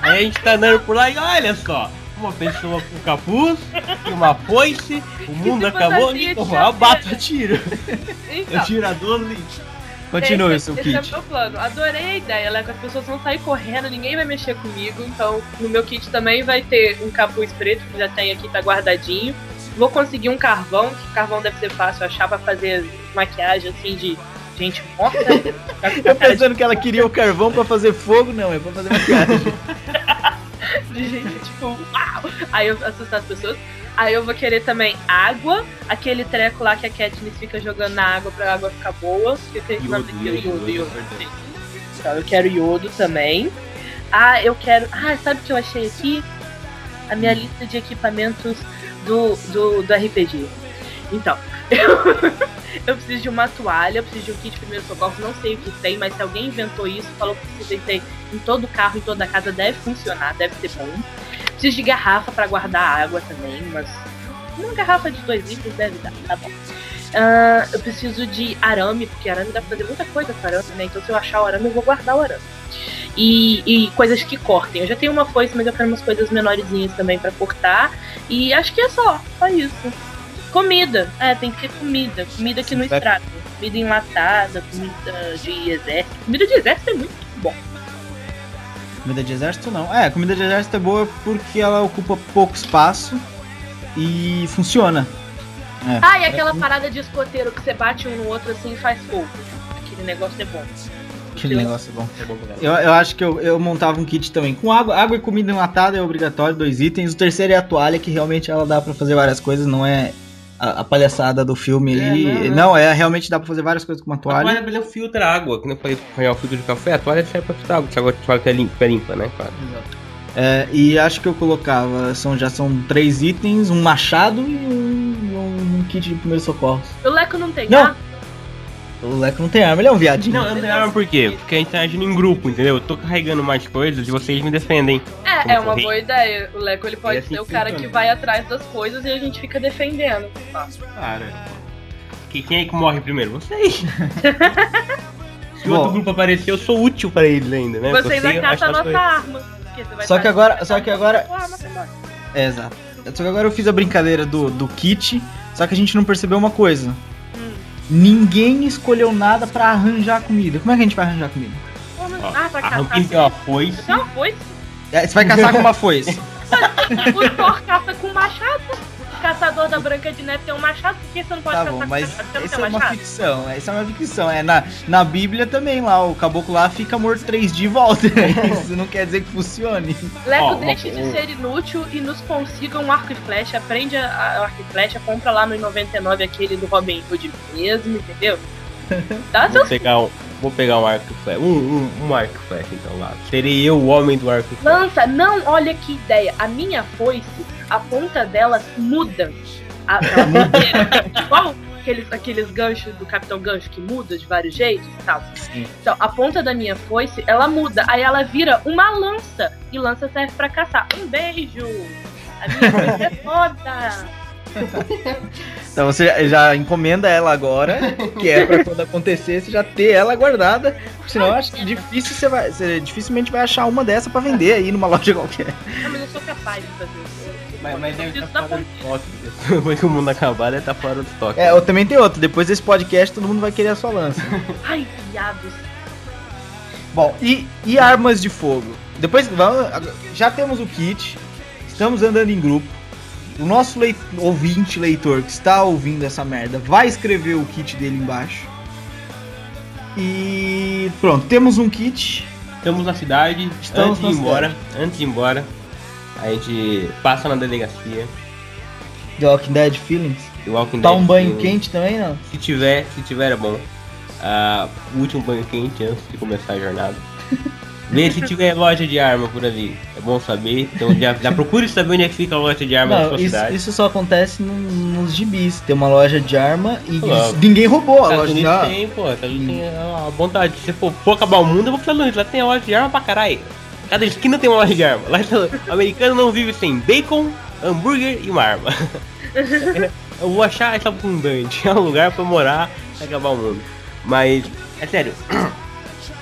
Aí a gente tá andando por lá e olha só, uma pessoa com capuz e uma foice, o mundo fosse acabou, tinha eu bato a tiro. Então, Eu tiro a 12 Continue o esse, seu esse kit. é o meu plano. Adorei a ideia, né? Que as pessoas vão sair correndo, ninguém vai mexer comigo. Então, no meu kit também vai ter um capuz preto, que já tem aqui, tá guardadinho. Vou conseguir um carvão, que carvão deve ser fácil achar pra fazer maquiagem assim de gente morta. Tá com Eu cara de pensando que ela queria o carvão pra fazer fogo, não, é pra fazer maquiagem. de gente, tipo, uau! Aí eu assustar as pessoas. Aí eu vou querer também água, aquele treco lá que a Katniss fica jogando na água pra água ficar boa. Que eu tenho que Iodo, iodo, iodo. Então eu quero iodo também. Ah, eu quero. Ah, sabe o que eu achei aqui? A minha lista de equipamentos do, do, do RPG. Então, eu, eu preciso de uma toalha, eu preciso de um kit de primeiro socorro, não sei o que tem, mas se alguém inventou isso, falou que precisa ter em todo carro, em toda casa, deve funcionar, deve ser bom. Preciso de garrafa pra guardar água também, mas uma garrafa de 2 litros deve dar, tá bom. Ah, eu preciso de arame, porque arame dá pra fazer muita coisa com arame, né? Então se eu achar o arame, eu vou guardar o arame. E, e coisas que cortem. Eu já tenho uma foice, mas eu quero umas coisas menorzinhas também pra cortar. E acho que é só, só isso. Comida. É, tem que ter comida. Comida que não estraga. Comida enlatada, comida de exército. Comida de exército é muito bom. Comida de exército não. É, comida de exército é boa porque ela ocupa pouco espaço e funciona. É. Ah, e aquela parada de escoteiro que você bate um no outro assim e faz fogo. Aquele negócio é bom. Aquele negócio é bom. É bom. Eu, eu acho que eu, eu montava um kit também. Com água, água e comida enlatada é obrigatório, dois itens. O terceiro é a toalha, que realmente ela dá pra fazer várias coisas, não é a, a palhaçada do filme É, ali. não, não, não. é realmente dá pra fazer várias coisas com uma A toalha. toalha beleza, filtra água, que eu falei pra apanhar o filtro de café, a toalha serve pra filtrar água, se a toalha é limpa, é limpa, né, claro. É, e acho que eu colocava, são, já são três itens, um machado e um, um kit de primeiros socorros. O Leco não tem Não. O Leco não tem arma, ele é um viadinho. Não, eu não tenho arma por quê? Porque a gente tá agindo em grupo, entendeu? Eu tô carregando mais coisas e vocês me defendem. É, é uma correr. boa ideia. O Leco ele pode assim ser o cara que funciona. vai atrás das coisas e a gente fica defendendo. Cara. Que, quem é que morre primeiro? Vocês. Se o outro grupo aparecer, eu sou útil pra eles ainda, né? Você Você caça a nossa coisas. arma. porque você vai Só que agora- só que agora-. É, exato. Só que agora eu fiz a brincadeira do, do kit, só que a gente não percebeu uma coisa. Ninguém escolheu nada pra arranjar comida. Como é que a gente vai arranjar comida? Ó, Ah, pra caçar. Uma foice. Não, foi. É, Você vai caçar com uma foice. O Thor caça com machado. Caçador da Branca de Neve tem um machado. Por que você não pode Tá caçar bom, com mas tem é uma machado? ficção. Isso é uma ficção. É, na, na Bíblia também lá, o caboclo lá fica morto três dias e volta. Isso não quer dizer que funcione. Leco, Ó, deixe uma- de ser inútil e nos consiga um arco e flecha. Aprende a, a arco e flecha, compra lá no 99 aquele do Robin Hood mesmo, entendeu? Dá Vou seus pegar vou pegar um arco e flecha. Um, um, um arco e flecha, então lá. Serei eu o homem do arco e flecha. Lança, não, olha que ideia. A minha foice, a ponta dela muda. A, ela muda. Igual aqueles, aqueles ganchos do Capitão Gancho que muda de vários jeitos e tal. Então, a ponta da minha foice, ela muda. Aí ela vira uma lança. E lança serve pra caçar. Um beijo! A minha foice é foda! Então você já- já encomenda ela agora, que é pra quando acontecer você já ter ela guardada. Senão eu acho que difícil você vai, você dificilmente vai achar uma dessa pra vender aí numa loja qualquer. Não, mas eu sou capaz de fazer isso. Mas, mas deve estar fora do estoque. Depois que o mundo acabar, deve estar fora do estoque. É, eu também tem outro. Depois desse podcast todo mundo vai querer a sua lança. Ai, viados. Bom, e, e armas de fogo? Depois vamos, já temos o kit, estamos andando em grupo. O nosso leit- ouvinte, leitor que está ouvindo essa merda, vai escrever o kit dele embaixo. E pronto, temos um kit. Estamos na cidade, Estamos antes de ir embora, antes de ir embora, a gente passa na delegacia. The Walking Dead Feelings. do Walking Tá Dead, um banho que- quente também, não? Se tiver, se tiver é bom. O último banho quente antes de começar a jornada. Vê se tiver loja de arma por ali. É bom saber. Então já, já procure saber onde é que fica a loja de arma na Não, sua isso, cidade. isso só acontece no- nos gibis. Tem uma loja de arma e ninguém roubou a loja de arma. tem, pô. Estados Unidos tem a vontade. Se for, for acabar o mundo, eu vou pra Estados Unidos. Lá tem a loja de arma pra caralho. Cada esquina tem uma loja de arma. Lá, o americano não vive sem bacon, hambúrguer e uma arma. Eu vou achar essa abundante. É um lugar pra morar e acabar o mundo. Mas, é sério.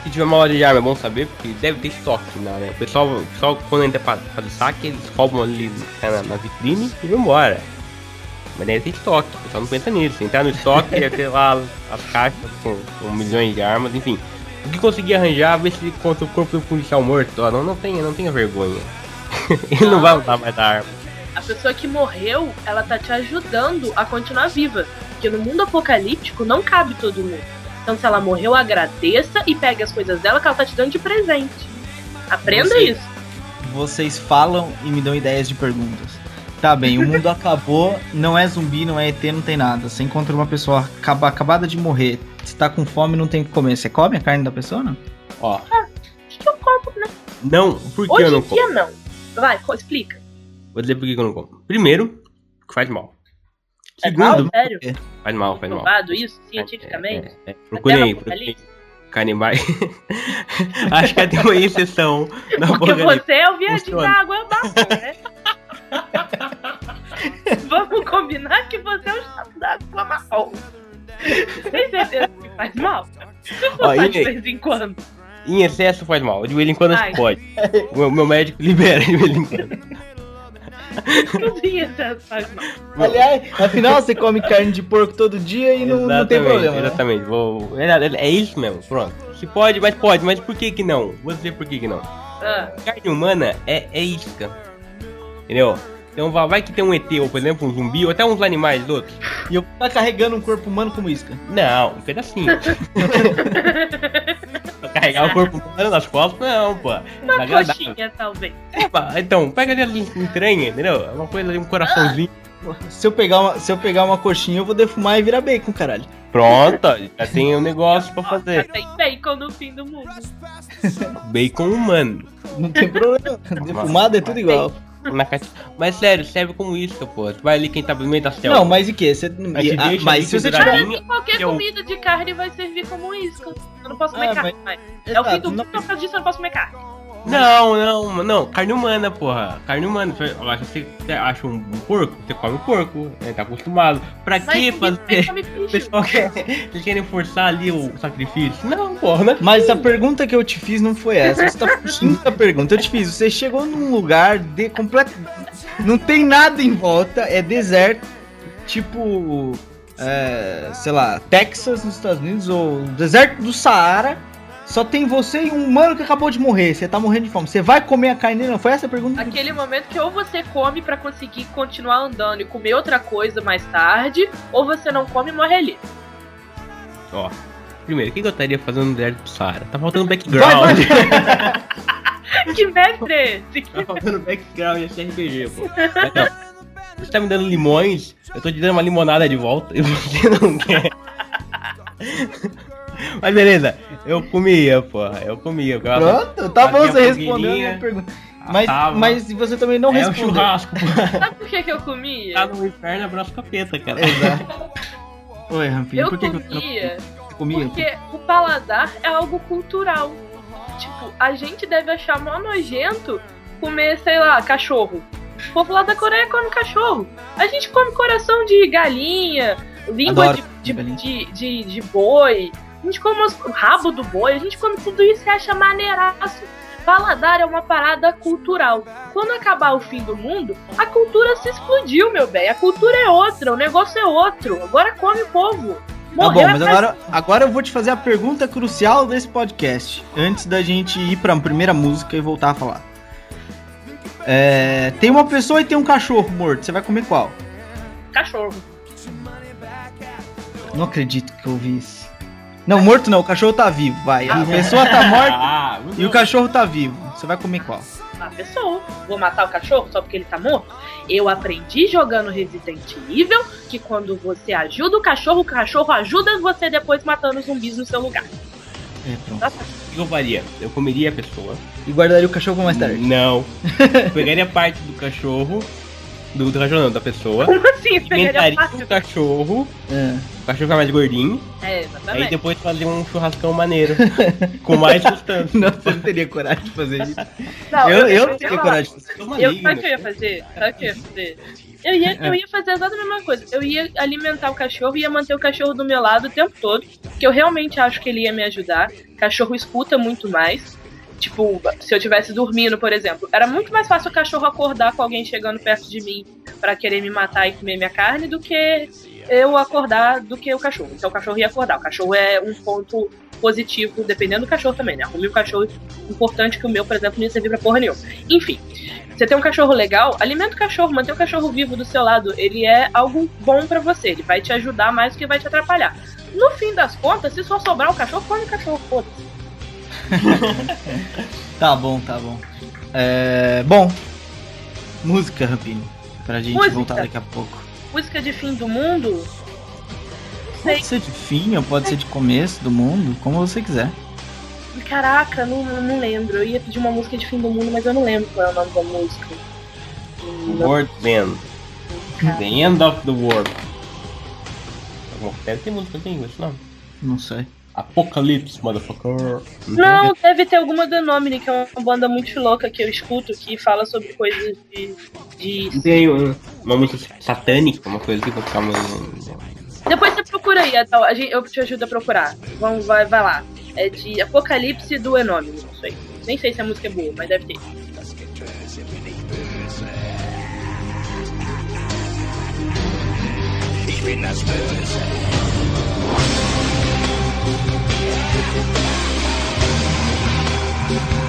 Se tiver uma loja de arma é bom saber, porque deve ter estoque lá, né? O pessoal, o pessoal quando entra pra fazer saque, eles roubam ali na, na vitrine e vão embora. Mas deve ter estoque, o pessoal não pensa nisso. Entrar no estoque, deve ter lá as caixas com, com milhões de armas, enfim. O que conseguir arranjar, ver se encontra o corpo do policial morto. Ó, não, não tenha, não tenha vergonha. Ele não vai usar mais a arma. A pessoa que morreu, ela tá te ajudando a continuar viva. Porque no mundo apocalíptico não cabe todo mundo. Então se ela morreu, agradeça e pegue as coisas dela que ela tá te dando de presente. Aprenda Você- isso. Vocês falam e me dão ideias de perguntas. Tá bem, o mundo acabou, não é zumbi, não é ET, não tem nada. Você encontra uma pessoa acaba- acabada de morrer, você tá com fome e não tem o que comer. Você come a carne da pessoa, não? Ó, Acho que eu compro, né? não, por que Hoje eu não em como? dia não. Vai, explica. Vou dizer por que que eu não como. Primeiro, que faz mal. É Segundo, mal? Sério? Faz mal, faz mal. Provado isso cientificamente? É, é, é. Procurem aí, Até no procurem. Canibais. Acho que tem uma exceção Porque você é o viadinho da água marrom, né? Vamos combinar que você é o chato da água marrom. Tem certeza que faz mal? Ó, Faz de vez em quando. Em excesso faz mal. De vez em quando Ai. pode. O meu, meu médico libera de vez em quando. Faz mal. Aliás, afinal você come carne de porco todo dia e não, não tem problema. né? Exatamente. Vou... É, é- é isso mesmo, pronto. Se pode, mas pode. Mas por que que não? Vou dizer por que que não. Ah, Carne humana é, é isca. Entendeu? Então vai, vai que tem um ET, ou por exemplo, um zumbi, ou até uns animais outros. E eu tá carregando um corpo humano como isca. Não, um pedacinho. Pra Carregar o corpo humano nas costas, não, pô. uma coxinha, talvez. É, então, pega ali as entranhas, entendeu? É uma coisa ali, um coraçãozinho. Se eu pegar uma, se eu pegar uma coxinha, eu vou defumar e virar bacon, caralho. Pronto, já tem um negócio pra Já fazer. tem bacon no fim do mundo. Bacon humano. Não tem problema. Defumado é tudo igual. Na caixa. Mas sério, serve como isca, pô. Tu vai ali quem tá no meio da selva. Não, mas e que? Você, ah, mas se você tiver. Qualquer Eu- comida de carne vai servir como isca. Eu não posso comer Ah, carne mais. É o fim do não- mundo, por causa disso eu não posso comer carne. Não, não, não. Carne humana, porra. Carne humana. Que você acha um porco, você come o porco. Né? Tá acostumado. Pra Mas comida fazer? O pessoal quer. Vocês querem forçar ali o sacrifício? Não, porra, né? Mas a pergunta que eu te fiz não foi essa. Você tá fugindo da pergunta. Eu te fiz. Você chegou num lugar de completo. Não tem nada em volta, é deserto. Tipo. é, sei lá, Texas nos Estados Unidos, ou deserto do Saara. Só tem você e um humano que acabou de morrer. Você tá morrendo de fome. Você vai comer a carne dele? Não foi essa a pergunta? Aquele momento que ou você come pra conseguir continuar andando e comer outra coisa mais tarde, ou você não come e morre ali. Ó. Primeiro, o que eu estaria fazendo no deserto do Saara? Tá faltando Vai, background. Ah, que mestre é esse? Tá faltando background nesse RPG, pô. Você tá me dando limões, eu tô te dando uma limonada de volta e você não quer. Mas beleza, eu comia, porra. Eu comia. eu Pronto, tá bom, você respondeu a minha pergunta. Mas, mas você também não é um respondeu. churrasco, pô. Sabe por que, que eu comia? Tá no inferno, abraço capeta, cara. Exato. Oi, Rampinho, Eu por que, que você comia não comia? porque o paladar é algo cultural. Tipo, a gente deve achar mó nojento comer, sei lá, cachorro. O povo lá da Coreia come cachorro. A gente come coração de galinha, língua de, de, de, de, de boi. A gente come o rabo do boi, a gente come tudo isso e acha maneiraço. Paladar é uma parada cultural. Quando acabar o fim do mundo, a cultura se explodiu, meu bem. A cultura é outra, o negócio é outro. Agora come o povo. Tá bom, é mas agora, agora eu vou te fazer a pergunta crucial desse podcast. Antes da gente ir pra primeira música e voltar a falar. É, tem uma pessoa e tem um cachorro morto. Você vai comer qual? cachorro. Não acredito que eu ouvi isso. Não, morto não, o cachorro tá vivo, vai. A pessoa tá morta Ah, e o cachorro tá vivo. Você vai comer qual? A pessoa. Vou matar o cachorro só porque ele tá morto? Eu aprendi jogando Resident Evil que quando você ajuda o cachorro, o cachorro ajuda você depois matando os zumbis no seu lugar. É, pronto. Tá? O que eu faria? Eu comeria a pessoa. E guardaria o cachorro mais tarde. Não. Pegaria parte do cachorro. Do, do cachorro não, da pessoa. Como assim? Pegaria Alimentaria o cachorro. É. O cachorro ficar mais gordinho. É, Aí exatamente. depois fazer um churrascão maneiro. com mais sustância. Não, você não teria coragem de fazer isso. Não, eu, eu sei não teria coragem de fazer isso. Eu, sabe o que eu ia fazer? Sabe o que eu ia fazer? Eu ia, eu ia fazer exatamente a mesma coisa. Eu ia alimentar o cachorro e ia manter o cachorro do meu lado o tempo todo. Que eu realmente acho que ele ia me ajudar. Cachorro escuta muito mais. Tipo, se eu tivesse dormindo, por exemplo, era muito mais fácil o cachorro acordar com alguém chegando perto de mim pra querer me matar e comer minha carne do que eu acordar do que o cachorro. Então o cachorro ia acordar. O cachorro é um ponto positivo, dependendo do cachorro também, né? Arrume um cachorro importante que o meu, por exemplo, não ia servir pra porra nenhuma. Enfim, você tem um cachorro legal, alimenta o cachorro, mantém o cachorro vivo do seu lado. Ele é algo bom pra você. Ele vai te ajudar mais do que vai te atrapalhar. No fim das contas, se só sobrar o cachorro, come o cachorro, foda-se. Tá bom, tá bom. É, bom, música, Rampini. Pra gente Música. voltar daqui a pouco. Música de fim do mundo? Sei. Pode ser de fim ou pode ser de começo do mundo, como você quiser. Caraca, não, não lembro. Eu ia pedir uma música de fim do mundo, mas eu não lembro qual é o nome da música. World's End. The End of the World. Bom, Deve ter música assim, isso não. Não sei. Apocalipse, motherfucker. Não, deve ter alguma do Nomine, né, que é uma banda muito louca que eu escuto, que fala sobre coisas de. de... Tem uma música satânica, uma coisa que vou ficar muito. Né? Depois você procura aí, então, a gente, eu te ajudo a procurar. Vamos, vai, vai lá. É de Apocalipse do Enomine, não sei. Nem sei se a música é boa, mas deve ter. Ich bin das Böse. Thank you.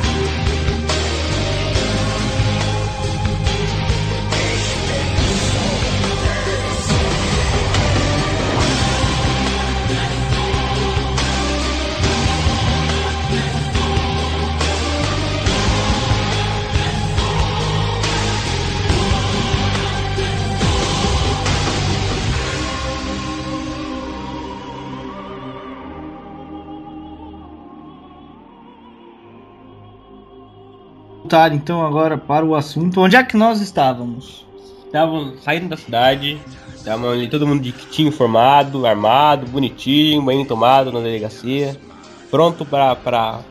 Voltar então agora para o assunto. Onde é que nós estávamos? Estavam saindo da cidade, estavam ali todo mundo de tinha formado, armado, bonitinho, banho tomado na delegacia, pronto pra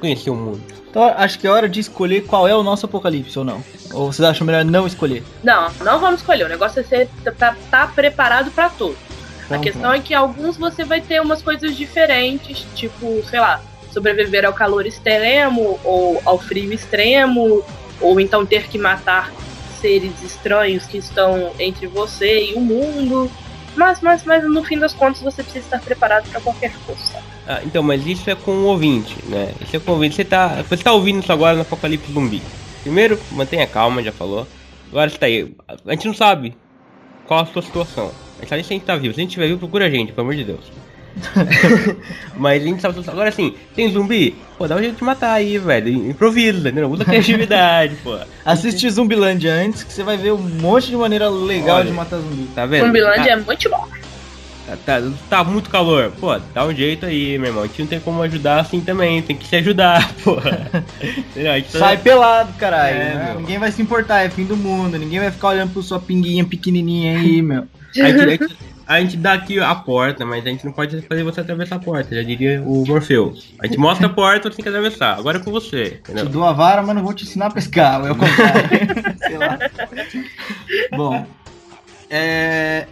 conhecer o mundo. Então acho que é hora de escolher qual é o nosso apocalipse ou não. Ou vocês acham melhor não escolher? Não, não vamos escolher. O negócio é ser tá, tá preparado pra todos. A Então, questão é que alguns você vai ter umas coisas diferentes, tipo, sei lá, sobreviver ao calor extremo, ou ao frio extremo, ou então ter que matar seres estranhos que estão entre você e o mundo. Mas, mas, mas no fim das contas você precisa estar preparado pra qualquer coisa. Ah, então, mas isso é com o ouvinte, né? Isso é com o ouvinte. Você tá, você tá ouvindo isso agora no Apocalipse Zumbi. Primeiro, mantenha calma, já falou. Agora você tá aí. A gente não sabe qual a sua situação. A gente sabe se a gente tá vivo. Se a gente estiver vivo, procura a gente, pelo amor de Deus. Mas a gente sabe. Agora assim, tem zumbi? Pô, dá um jeito de matar aí, velho. Improvisa, entendeu? Usa criatividade, pô. Assiste Zumbilândia antes que você vai ver um monte de maneira legal Olha. de matar zumbi. Tá vendo? Zumbilândia é muito bom. Tá, tá, tá muito calor. Pô, dá um jeito aí, meu irmão. A gente não tem como ajudar assim também. Tem que se ajudar, pô. Entendeu? A gente tá- Sai pelado, caralho. É, né? Ninguém vai se importar, é fim do mundo. Ninguém vai ficar olhando pro sua pinguinha pequenininha aí, meu. A gente, a, gente, a dá aqui a porta, mas a gente não pode fazer você atravessar a porta, já diria o Morpheus. A gente mostra a porta, você tem que atravessar. Agora é com você, Te entendeu? dou a vara, mas não vou te ensinar a pescar. É o contrário. Sei lá. Bom. É.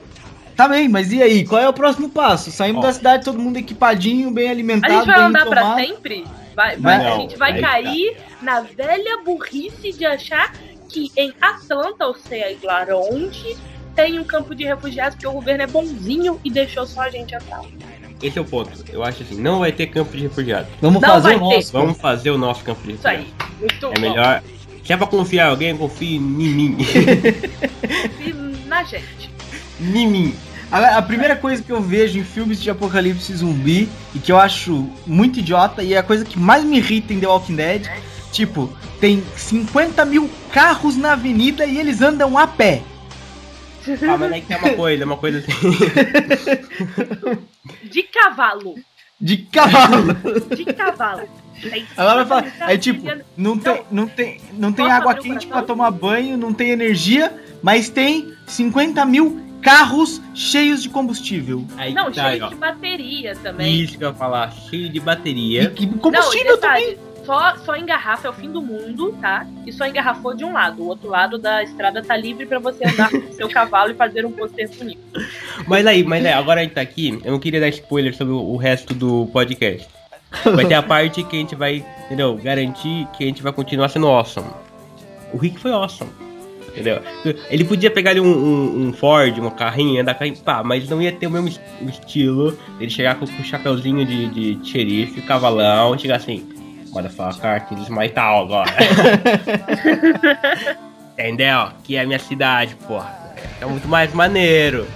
Tá bem, mas e aí? Qual é o próximo passo? Saímos da cidade, todo mundo equipadinho, bem A alimentado, gente vai andar pra sempre? Vai, vai- Não, a gente vai aí tá. cair na velha burrice de achar que em Atlanta, ou sei lá onde, tem um campo de refugiados porque o governo é bonzinho e deixou só a gente entrar. Esse é o ponto. Eu acho assim, não vai ter campo de refugiados. Vamos Não fazer o nosso. Vamos fazer o nosso campo de Isso aí. refugiados. Muito É bom. melhor. Se é pra confiar em alguém, confie em mim. E na gente. em mim. A, a primeira coisa que eu vejo em filmes de apocalipse zumbi e que eu acho muito idiota e é a coisa que mais me irrita em The Walking Dead, tipo, tem 50 mil carros na avenida e eles andam a pé. Ah, mas aí que é uma coisa, é uma coisa assim. De cavalo. De cavalo. De cavalo. Tem Agora vai falar, é tipo, não tem, não tem, não tem água quente pra coração? tomar banho, não tem energia, mas tem 50 mil carros cheios de combustível. Aí Não, que tá, cheio ó. de bateria também. Isso que eu ia falar, cheio de bateria. e combustível não, e também. Só, só engarrafa é o fim do mundo, tá? E só engarrafou de um lado. O outro lado da estrada tá livre pra você andar com seu cavalo e fazer um pôster bonito. Mas aí, mas aí, agora a gente tá aqui, eu não queria dar spoiler sobre o resto do podcast. Vai ter a parte que a gente vai, entendeu? Garantir que a gente vai continuar sendo awesome. O Rick foi awesome. Entendeu? Ele podia pegar ali um, um- um Ford, um carrinho, andar carrinho, pá, mas não ia ter o mesmo estilo. Ele chegar com, o chapeuzinho de, de xerife, cavalão, chegar assim, motherfucker, que smite tal agora. Entendeu? Que é a minha cidade, porra. É muito mais maneiro.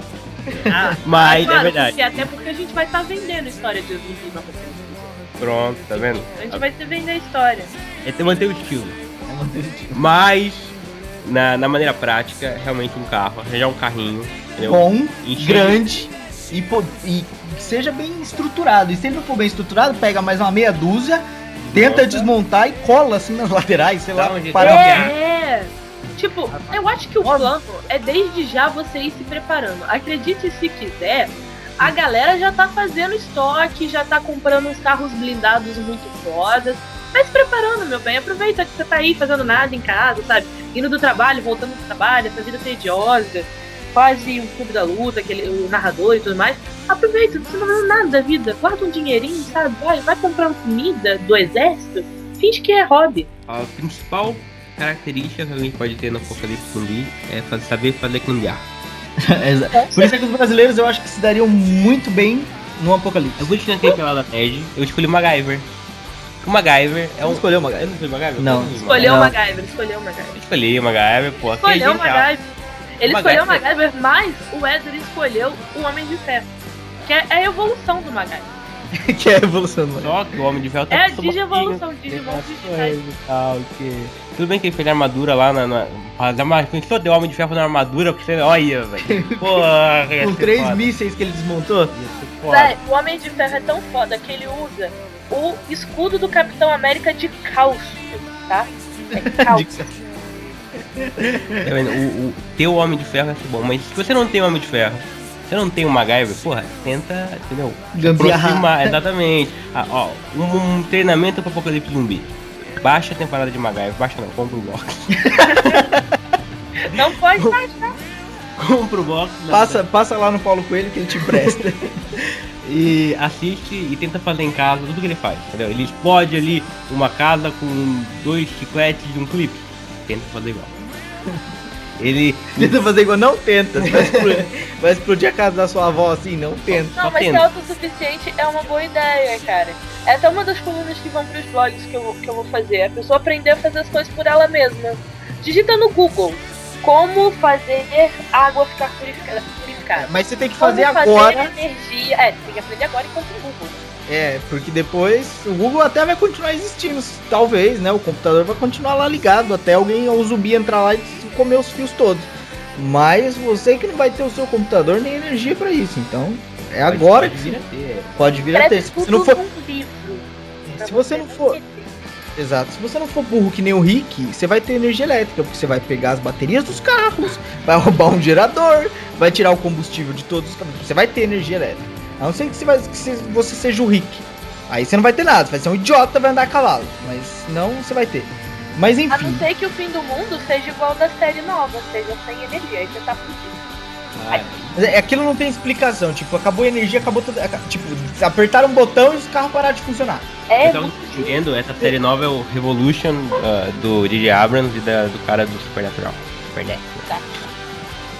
Ah, Mas é verdade. porque até porque a gente vai estar vendendo história de zumbi no Apocalipse. Pronto, tá vendo? A gente vai ter vender a história. É ter manter o estilo. Mas, na, na maneira prática, realmente um carro, arranjar um carrinho, entendeu? Bom, Encher- grande e, e que seja bem estruturado. E se ele não for bem estruturado, pega mais uma meia dúzia, tenta Monta. desmontar e cola assim nas laterais, sei lá, para É, tipo, eu acho que o plano é desde já você ir se preparando. Acredite se quiser, a galera já tá fazendo estoque, já tá comprando uns carros blindados muito fodas. Vai se preparando, meu bem. Aproveita que você tá aí fazendo nada em casa, sabe? Indo do trabalho, voltando do trabalho, essa vida tediosa, quase o clube da luta, aquele, o narrador e tudo mais. Aproveita, você não tá fazendo nada da vida. Guarda um dinheirinho, sabe? Vai, vai comprando comida do exército. Finge que é hobby. A principal característica que a gente pode ter no Apocalipse Zumbi é fazer, saber fazer cambiar. Por isso é que os brasileiros eu acho que se dariam muito bem no apocalipse. Eu vou te tentar pela da nerd, eu escolhi MacGyver. O MacGyver é um. escolheu uma Eu não escolhi MacGyver? Não. Eu Escolheu o. MacGyver, escolheu o MacGyver. escolhi o MacGyver, pô. Escolheu o genial. MacGyver. Ele MacGyver. escolheu o MacGyver, mas o Edward escolheu o Homem de Ferro. Que é a evolução do MacGyver. que é a evolução do Só que o Homem de Ferro tá É a digievolução, tem digitais. tal, que... Tudo bem que ele fez armadura lá na. na Pensou ter o Homem de Ferro na armadura você. Olha, velho. Porra, Com três foda. mísseis que ele desmontou. Véi, o Homem de Ferro é tão foda que ele usa o escudo do Capitão América de cálcio, tá? Tá vendo? O, o, ter o Homem de Ferro é bom, mas se você não tem Homem de Ferro, você não tem o MacGyver, porra, tenta, entendeu? Gambiarrar. Aproximar, exatamente. Ah, ó, um, um treinamento para apocalipse zumbi. Baixa a temporada de MacGyver, baixa não, compra o box. Não pode baixar. compra o box. não, Passa, passa lá no Paulo Coelho que ele te empresta. E assiste e tenta fazer em casa tudo que ele faz, entendeu? Ele explode ali uma casa com dois chicletes e um clipe. Tenta fazer igual. Ele. tenta fazer igual, não tenta. Você vai explodir, vai explodir a casa da sua avó assim, não tenta. Não, mas tendo. ser autossuficiente é uma boa ideia, cara. É até uma das colunas que vão pros blogs que eu, vou- que eu vou fazer. A pessoa aprender a fazer as coisas por ela mesma. Digita no Google como fazer água ficar purificada. purificada. Mas você tem que Como fazer agora. energia. É, tem que aprender agora enquanto no Google. É, porque depois o Google até vai continuar existindo, talvez, né? O computador vai continuar lá ligado até alguém ou o zumbi entrar lá e comer os fios todos. Mas você que não vai ter o seu computador nem energia pra isso, então é agora Pode que vir a ter. pode vir a ter. Se você não for, um livro. pra se você não for, exato, se você não for burro que nem o Rick, você vai ter energia elétrica, porque você vai pegar as baterias dos carros, vai roubar um gerador, vai tirar o combustível de todos os carros, você vai ter energia elétrica. A não ser que você, vai, que você- você seja o Rick. Aí você não vai ter nada, você vai ser um idiota vai andar a cavalo. Mas não você vai ter. Mas A não enfim. ser que o fim do mundo seja igual da série nova, seja sem energia. Aí você tá fudido. Ah, Mas é- Aquilo não tem explicação. Tipo, acabou a energia, acabou tudo. aca- Tipo, apertaram um botão e os carros pararam de funcionar. É Então, entendendo, essa série nova é o Revolution ah, do J.J. Abrams e da- do cara do Supernatural. Supernatural.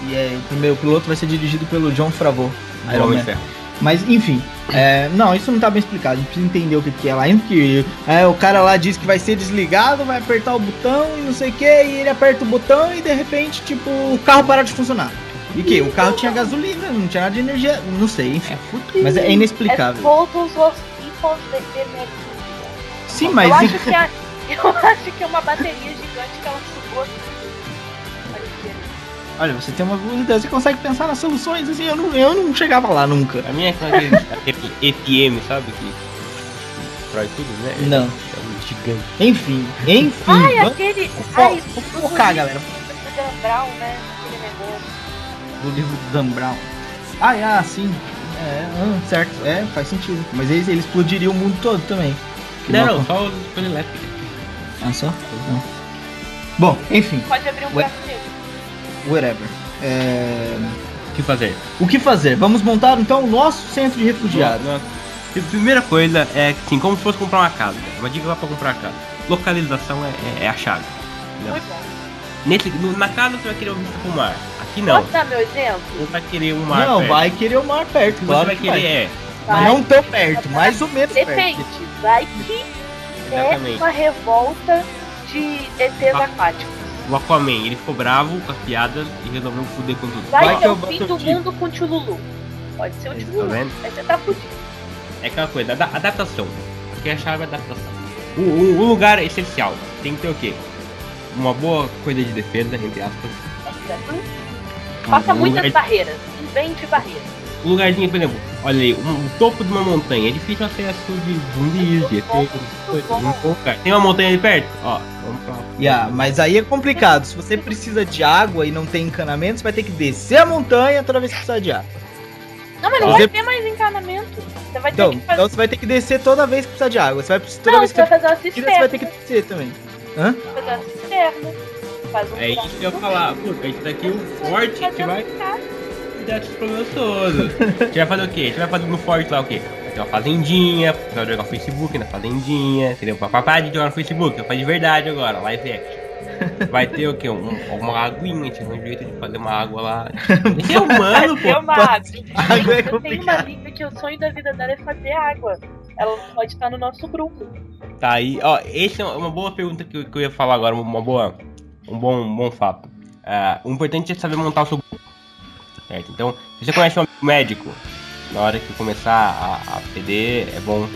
E é, o primeiro piloto vai ser dirigido pelo John Favreau. Do Iron Homem Man. Ferro. Mas enfim, é, não, isso não tá bem explicado. A gente precisa entender o que, que é lá. Que é, o cara lá diz que vai ser desligado, vai apertar o botão e não sei o que, e ele aperta o botão e de repente, tipo, o carro para de funcionar. E que? O carro tinha gasolina, não tinha nada de energia, não sei, enfim. Mas é É inexplicável. todos os tipos de energia. Sim, Eu mas acho que a- eu acho que é uma bateria gigante que ela sugou. Olha, você tem uma boa ideia, você consegue pensar nas soluções, assim, eu não, eu não chegava lá nunca. A minha é aquele aquele EPM, sabe? Que destrói tudo, né? Não. É um gigante. Enfim, enfim. Ai, aquele. Ai, o focar, galera. do Dan Brown, né? Aquele negócio. do livro do Dan Brown. Ah, é, ah, sim. É, ah, certo. É, faz sentido. Mas eles, eles explodiriam o mundo todo também. Que Não, não- não, só os coisas elétricas. Ah, só? Não. Bom, enfim, Pode abrir um Ué. Whatever. É, O que fazer? O que fazer? Vamos montar então o nosso centro de refugiados. Nossa. A primeira coisa é assim, como se fosse comprar uma casa. Uma dica lá pra comprar uma casa. Localização é, é- é a chave. Nesse, no- na casa você vai querer uma vista pro mar. Aqui não. Posso dar meu exemplo? Você vai querer um mar Não, perto. vai querer o mar perto, claro você vai que querer vai. é. Vai. não tão perto, mais ou menos Depende. perto. Vai que é uma revolta de ETs aquáticos. O Aquaman, ele ficou bravo com as piadas e resolveu foder com tudo. Vai, Vai é o fim do tipo. mundo com o Tchululu. Pode ser o Tá Tchululu. vendo? Aí você tá fudido. É aquela coisa, ada- adaptação. Porque a chave é adaptação. O, o- o lugar é essencial. Tem que ter o quê? Uma boa coisa de defesa, entre aspas. Faça Um muitas barreiras. Invente barreiras. Um lugarzinho, por exemplo, olha aí, um- o topo de uma montanha. É difícil acesso de zumbis, de um lugar. Tem uma montanha ali perto? Ó. Yeah, mas aí é complicado. Se você precisa de água e não tem encanamento, você vai ter que descer a montanha toda vez que precisar de água. Não, mas não Você- vai ter mais encanamento. Você vai ter Então, que fazer. então você vai ter que descer toda vez que precisar de água. Você vai precisar toda não, vez você que vai fazer uma você cisterna. você vai ter que descer também. Hã? fazer uma cisterna. Faz um É isso que eu ia falar. Pô, a gente tá aqui o forte que vai cuidar desses problemas todos. A gente vai fazer o quê? A gente vai fazer no forte lá o quê? Ter uma fazendinha, vai jogar Facebook na fazendinha, entendeu? Papai de jogar no Facebook, eu faço de verdade agora, live action. Vai ter o quê? Um, uma aguinha, tinha um jeito de fazer uma água lá. É humano, pô. uma água. Água é Eu tenho uma amiga que o sonho da vida dela é fazer água. Ela pode estar no nosso grupo. Tá aí, ó, essa é uma boa pergunta que eu, que eu ia falar agora, uma boa, um bom, um bom fato. Ah, o importante é saber montar o seu grupo. Certo? Então, se você conhece um médico, na hora que começar a, a é bom.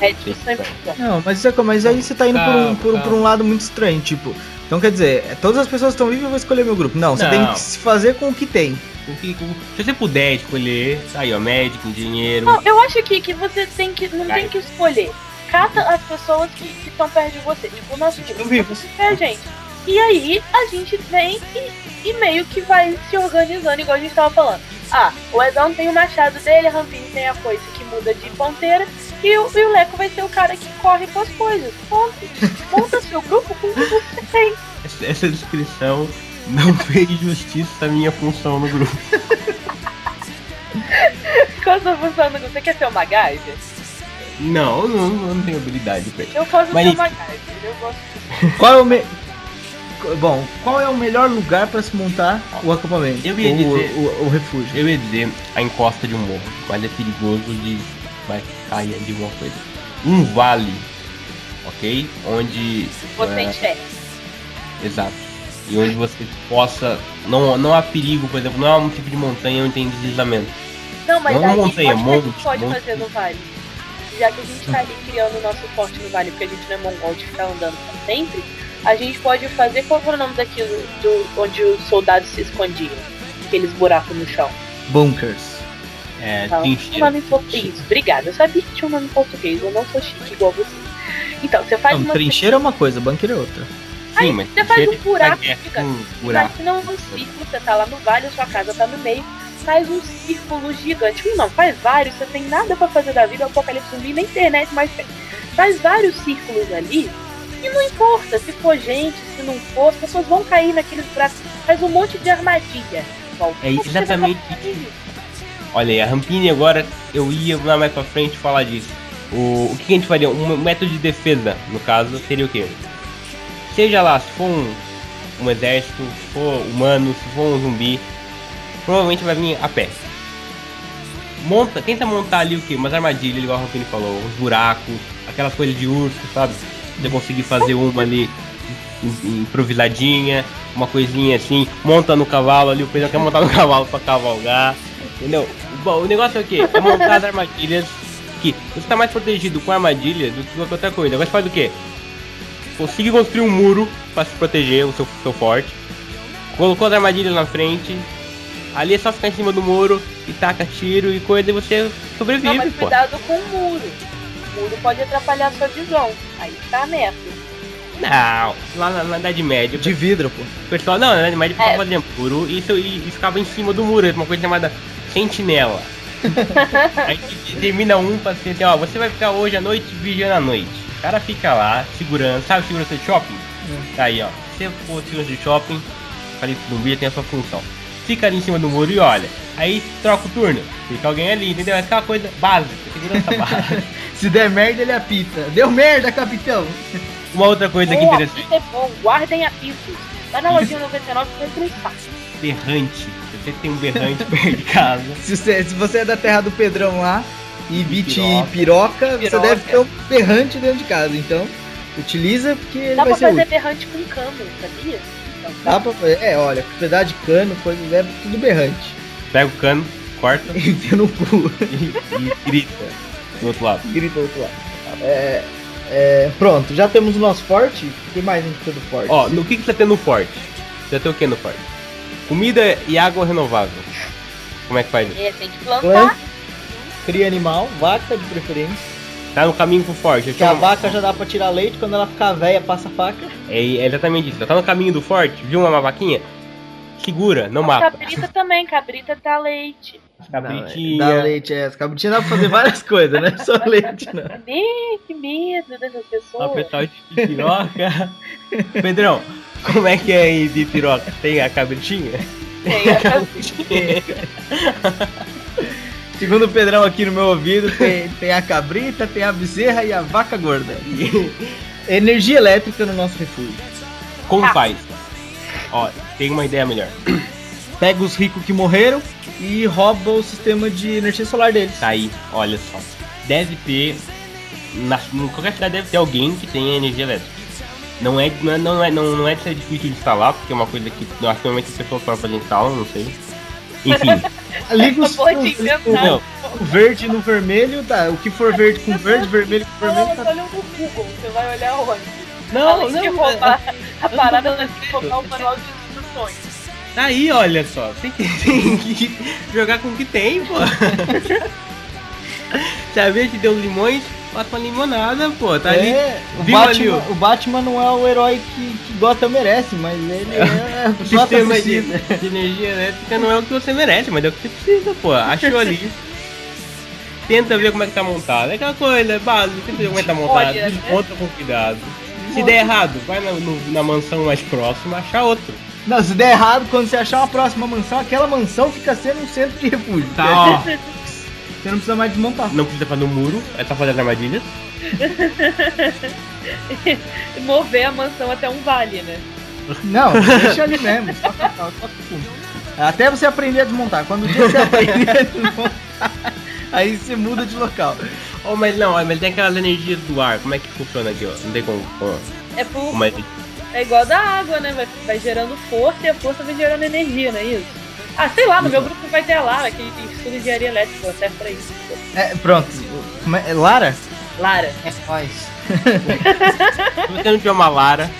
Bom. Não, mas, isso é- mas aí você tá indo por, um, por, por um lado muito estranho, tipo. Então quer dizer, é, todas as pessoas que estão vivas eu vou escolher meu grupo. Não, você Não. tem que se fazer com o que tem. O que- o- se você puder escolher, tá aí, ó, médico, engenheiro. Não, eu acho que, que você tem que. Não tem que escolher. Cata as pessoas que estão perto de você. Tipo, o nosso time. Não vivo. É, gente. E aí a gente vem e, e meio que vai se organizando, igual a gente tava falando. Ah, o Edão tem o machado dele, a Rampini tem a coisa que muda de ponteira, e o, e o Leco vai ser o cara que corre com as coisas. Ponto. Monta seu grupo com o que você tem. Essa, descrição não fez justiça à minha função no grupo. Qual a sua função no grupo? Você quer ser o MacGyver? Não, não, não tenho habilidade pra isso. Eu posso Mas ser o. MacGyver, eu gosto. Qual é o me... Bom, qual é o melhor lugar pra se montar o acampamento? Eu ia o, dizer- o, o refúgio. Eu ia dizer a encosta de um morro, mas é perigoso de vai cair de alguma coisa. Um vale, ok? Onde. Você é, enxerga. Exato. E onde você possa. Não, não há perigo, por exemplo, não há um tipo de montanha onde tem deslizamento. Não, mas Não aí montanha, pode, o gente monte, pode monte. fazer no vale. Já que a gente tá ali criando o nosso forte no vale, porque a gente não é mongol de ficar andando pra sempre, a gente pode fazer qual era o nome daquilo do, onde os soldados se escondiam? Aqueles buracos no chão. Bunkers. É, Tá? Um trincheira. nome em português. Obrigada. Eu sabia que tinha um nome em português. Eu não sou chique igual você. Então, você faz Não, uma. trincheira é uma coisa, bunker é outra. Sim, mas você faz um buraco, é fica- um buraco. Imagina um círculo, você tá lá no vale, a sua casa tá no meio, faz um círculo gigante. Um não, faz vários, você tem nada pra fazer da vida, o apocalipse zumbi nem internet mais tem. Faz vários círculos ali, e não importa se for gente, se não for, as pessoas vão cair naqueles buracos. Faz um monte de armadilha. É exatamente fazer Olha aí, a Rampini agora eu ia lá mais pra frente falar disso. O, o que a gente faria? Um método de defesa, no caso, seria o quê? Seja lá, se for um, um exército, se for humano, se for um zumbi, provavelmente vai vir a pé. Monta, tenta montar ali o quê? Umas armadilhas, igual a Rampini falou, uns buracos, aquelas coisas de urso, sabe? Você conseguir fazer uma ali im- improvisadinha, uma coisinha assim, monta no cavalo ali, o Pedro quer montar no cavalo pra cavalgar, entendeu? Bom, o negócio é o quê? É montar as armadilhas que você tá mais protegido com armadilha do que qualquer outra coisa. Agora você faz o quê? Conseguir construir um muro pra se proteger, o seu, seu forte. Colocou as armadilhas na frente. Ali é só ficar em cima do muro e taca tiro e coisa e você sobrevive, Não, mas pô. cuidado com o muro. Muro pode atrapalhar a sua visão. Aí tá a merda. Não, lá na, na Idade Média, De vidro, pô. o pessoal, não, na Idade Média pessoal É. muro e, isso- e, e ficava em cima do muro, uma coisa chamada sentinela. Aí te- termina um pra dizer assim, ó, você vai ficar hoje à noite vigiando à noite. O cara fica lá, segurando, sabe segurança de shopping? Tá aí, ó. Se você for segurança de shopping, falei que no vídeo tem a sua função. Fica ali em cima do muro e olha. Aí troca o turno, fica alguém ali, entendeu? É aquela coisa básica, segurança básica. Se der merda, ele apita. Deu merda, capitão. Uma outra coisa que Boa, interessante, isso é bom. Guardem apitos. Vai na lojinha 99 que vai pensar. berrante. Se você tem um berrante perto de casa, Se você, se você é da terra do Pedrão lá e beat Piroca. piroca, você Piroca. deve ter um berrante dentro de casa. Então, utiliza porque ele Dá vai pra ser fazer útil. berrante com cano, sabia? Dá pra fazer. É, olha, pedaço de cano, coisas, é tudo berrante. pega o cano, corta Enfia no cu. e, e grita do outro lado. Grita do outro lado. É, é, pronto, já temos o nosso forte. O que mais a gente precisa do forte? Ó, no que, que você tem no forte? Você tem o que no forte? Comida e água renovável. Como é que faz isso? é, tem que plantar. Planta, cria animal, vaca de preferência. Tá no caminho pro forte. Que a tinha- vaca já dá pra tirar leite, quando ela ficar velha, passa a faca. É, é exatamente isso. Tá no caminho do forte, viu uma vaquinha? Segura, não mata. Cabrita também, cabrita dá leite. Cabritinha. Dá leite, é. As cabritinhas dá pra fazer várias coisas, né? Só leite, não. Ih, que medo dessas pessoas. pessoal de piroca. Pedrão, como é que é aí de piroca? Tem a cabritinha? Tem a cabrita. Segundo o Pedrão aqui no meu ouvido, tem, tem a cabrita, tem a bezerra e a vaca gorda. Energia elétrica no nosso refúgio. Como Ah. faz? Ó, tem uma ideia melhor. Pega os ricos que morreram e rouba o sistema de energia solar deles. Tá aí, olha só. Deve ter. Na, em qualquer cidade deve ter alguém que tenha energia elétrica. Não é, não é, não é, não, não é de ser difícil de instalar, porque é uma coisa que eu acho que normalmente as pessoas próprias instalam, não sei. Enfim, Liga os, os- não, o verde no vermelho, tá? O que for verde com verde, vermelho com vermelho, Não, tá olha no Google, você vai olhar onde? não, Além de não, roubar a não parada, tô você tem que roubar o manual de instruções. Tá aí, olha só. Tem que, tem que jogar com o que tem, pô. Sabia que deu limões Batman limonada, pô, tá ali. É, o, ali, Batman, ó. o Batman não é o herói que, que Gotham merece, mas ele é O Gotham sistema de, precisa. de energia elétrica não é o que você merece, mas é o que você precisa, pô. Achou ali. Tenta ver como é que tá montado. É aquela coisa básica, tenta ver como é que tá montado. Olha, né? Desmonta com cuidado. Se der errado, vai na, no- na mansão mais próxima achar outro. Não, se der errado, quando você achar uma próxima mansão, aquela mansão fica sendo um centro de refúgio. Tá, ó. Você não precisa mais desmontar. Não precisa fazer no muro, é só fazer as armadilhas. Mover a mansão até um vale, né? Não, deixa ali mesmo. Só, só, só, só. Até você aprender a desmontar. Quando o dia você aprender a desmontar, aí você muda de local. Oh, mas não, mas tem aquelas energias do ar. Como é que funciona aqui, ó? Não tem como. É, por, como é- é igual da água, né? Vai, vai gerando força e a força vai gerando energia, não é isso? Ah, sei lá, no meu grupo vai ter a Lara, que estuda engenharia elétrica, até pra isso. É, pronto. Como é? é Lara? Lara. É nóis. Se você não tiver uma Lara,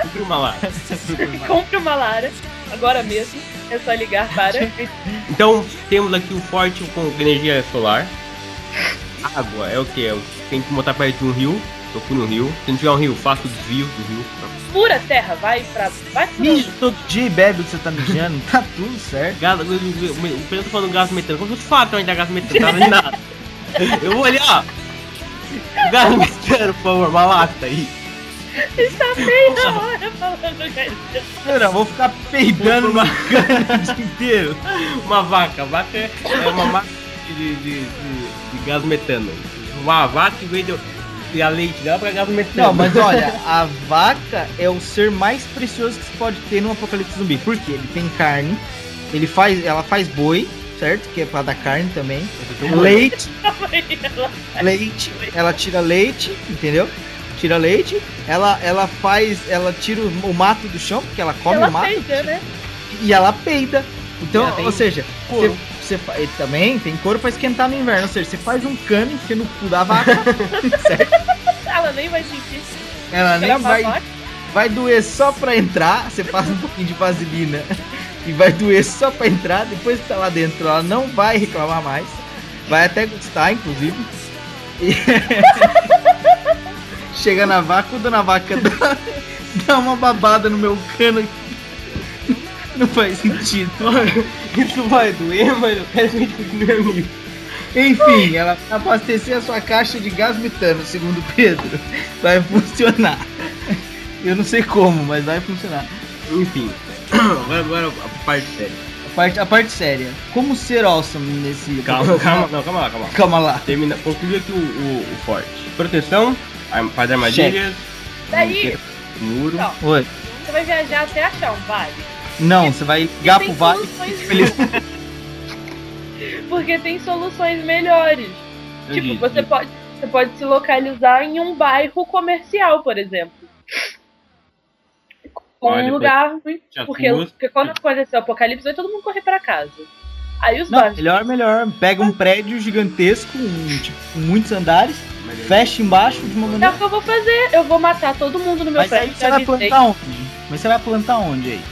compre uma Lara. Compre uma Lara, agora mesmo. É só ligar para. Então, temos aqui o forte com energia solar. Água é o que? É o tem que botar perto de um rio. Procura um rio. Se não tiver um rio, faça o desvio do rio. Pura terra, vai pra. Vai pro. Mija todo dia e bebe o que você tá mijando. Tá tudo certo. Gás, o Pedro tá falando gás metano. Como se fosse fato onde tá gás metano, não tá nada. Eu vou olhar. Gás metano, por favor, uma lata aí. Está meia hora falando gás. Eu não vou ficar peidando na cana o dia inteiro. Uma vaca. Vaca é é uma máquina de, de, de, de gás metano. Uma vaca em vez de tirar leite dela pra gás metano. Não, mas olha, a vaca é o ser mais precioso que se pode ter no apocalipse zumbi. Por quê? Ele tem carne, ele faz, ela faz boi, certo? Que é pra dar carne também. Leite, leite, ela tira leite, entendeu? Tira leite, ela, ela faz, ela tira o, o mato do chão, porque ela come Ela o mato peida, né? e ela peida. Então, ou seja, você, você ele também tem couro pra esquentar no inverno. Ou seja, você faz um cano enfia no cu da vaca, Ela nem vai sentir. ela nem Ela vai, vai- doer só pra entrar. Você passa um pouquinho de vaselina e vai doer só pra entrar. Depois que tá lá dentro, ela não vai reclamar mais. Vai até gostar, inclusive. E- Chega na vaca, o dona vaca dá, dá uma babada no meu cano. Não faz sentido. Isso vai doer, mas eu quero que a gente continue amigo. Enfim, ela vai abastecer a sua caixa de gás metano, segundo Pedro. Vai funcionar. Eu não sei como, mas vai funcionar. Enfim. Agora, a parte séria. A parte, a parte séria. Como ser awesome nesse. Calma, calma, não, calma lá, calma lá. Calma lá. Termina, conclui aqui o, o, o forte. Proteção, faz armadilhas, Daí, muro. Não. Oi. você vai viajar até achar um vale. Não, você vai ligar pro vale. Porque tem soluções melhores. Eu Tipo, disse. você pode, você pode se localizar em um bairro comercial, por exemplo. Com Olha, um lugar Porque, porque quando acontecer o apocalipse, vai todo mundo correr pra casa. Aí os Não, bairros. melhor, melhor. Pega um prédio gigantesco, um, tipo, com muitos andares, fecha embaixo de uma É o maneira. que eu vou fazer. Eu vou matar todo mundo no meu Mas aí prédio. você vai plantar onde? Mas você vai plantar onde aí?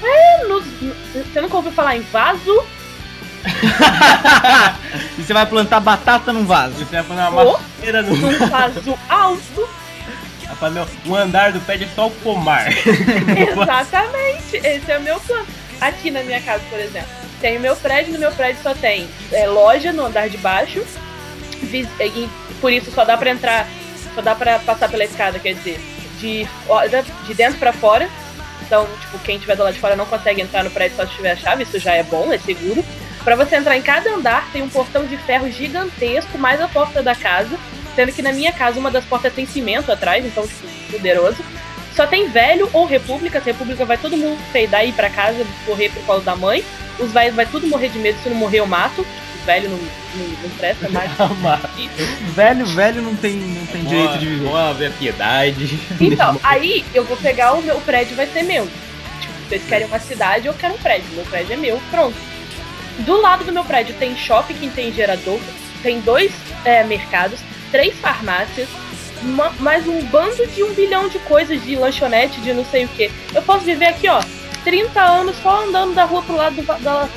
Nos- no- Você nunca ouviu falar em vaso? E você vai plantar batata num vaso. Você vai fazer uma macieira no. Num vaso alto? Vai fazer um andar do prédio é só o pomar. Exatamente. Esse é o meu plano. Aqui na minha casa, por exemplo, tem o meu prédio. No meu prédio só tem é, loja no andar de baixo. E por isso só dá pra entrar, só dá pra passar pela escada, quer dizer, de, de dentro pra fora. Então, tipo, quem estiver do lado de fora não consegue entrar no prédio só se tiver a chave. Isso já é bom, é seguro. Pra você entrar em cada andar tem um portão de ferro gigantesco, mais a porta da casa. Sendo que na minha casa uma das portas tem cimento atrás, então, tipo, poderoso. Só tem velho ou república. Se república vai todo mundo peidar e ir pra casa, correr pro colo da mãe. Os velhos vai tudo morrer de medo. Se não morrer, eu mato. Os velhos não, não, não presta mais. Velho, velho não tem, não tem direito de viver. Boa, ver a piedade. Então, aí eu vou pegar o meu o prédio, vai ser meu. Tipo, vocês querem uma cidade, eu quero um prédio. Meu prédio é meu, pronto. Do lado do meu prédio tem shopping que tem gerador, tem dois é, mercados, três farmácias, ma- mais um bando de um bilhão de coisas, de lanchonete, de não sei o que. Eu posso viver aqui, ó, 30 anos só andando da rua pro lado do, da,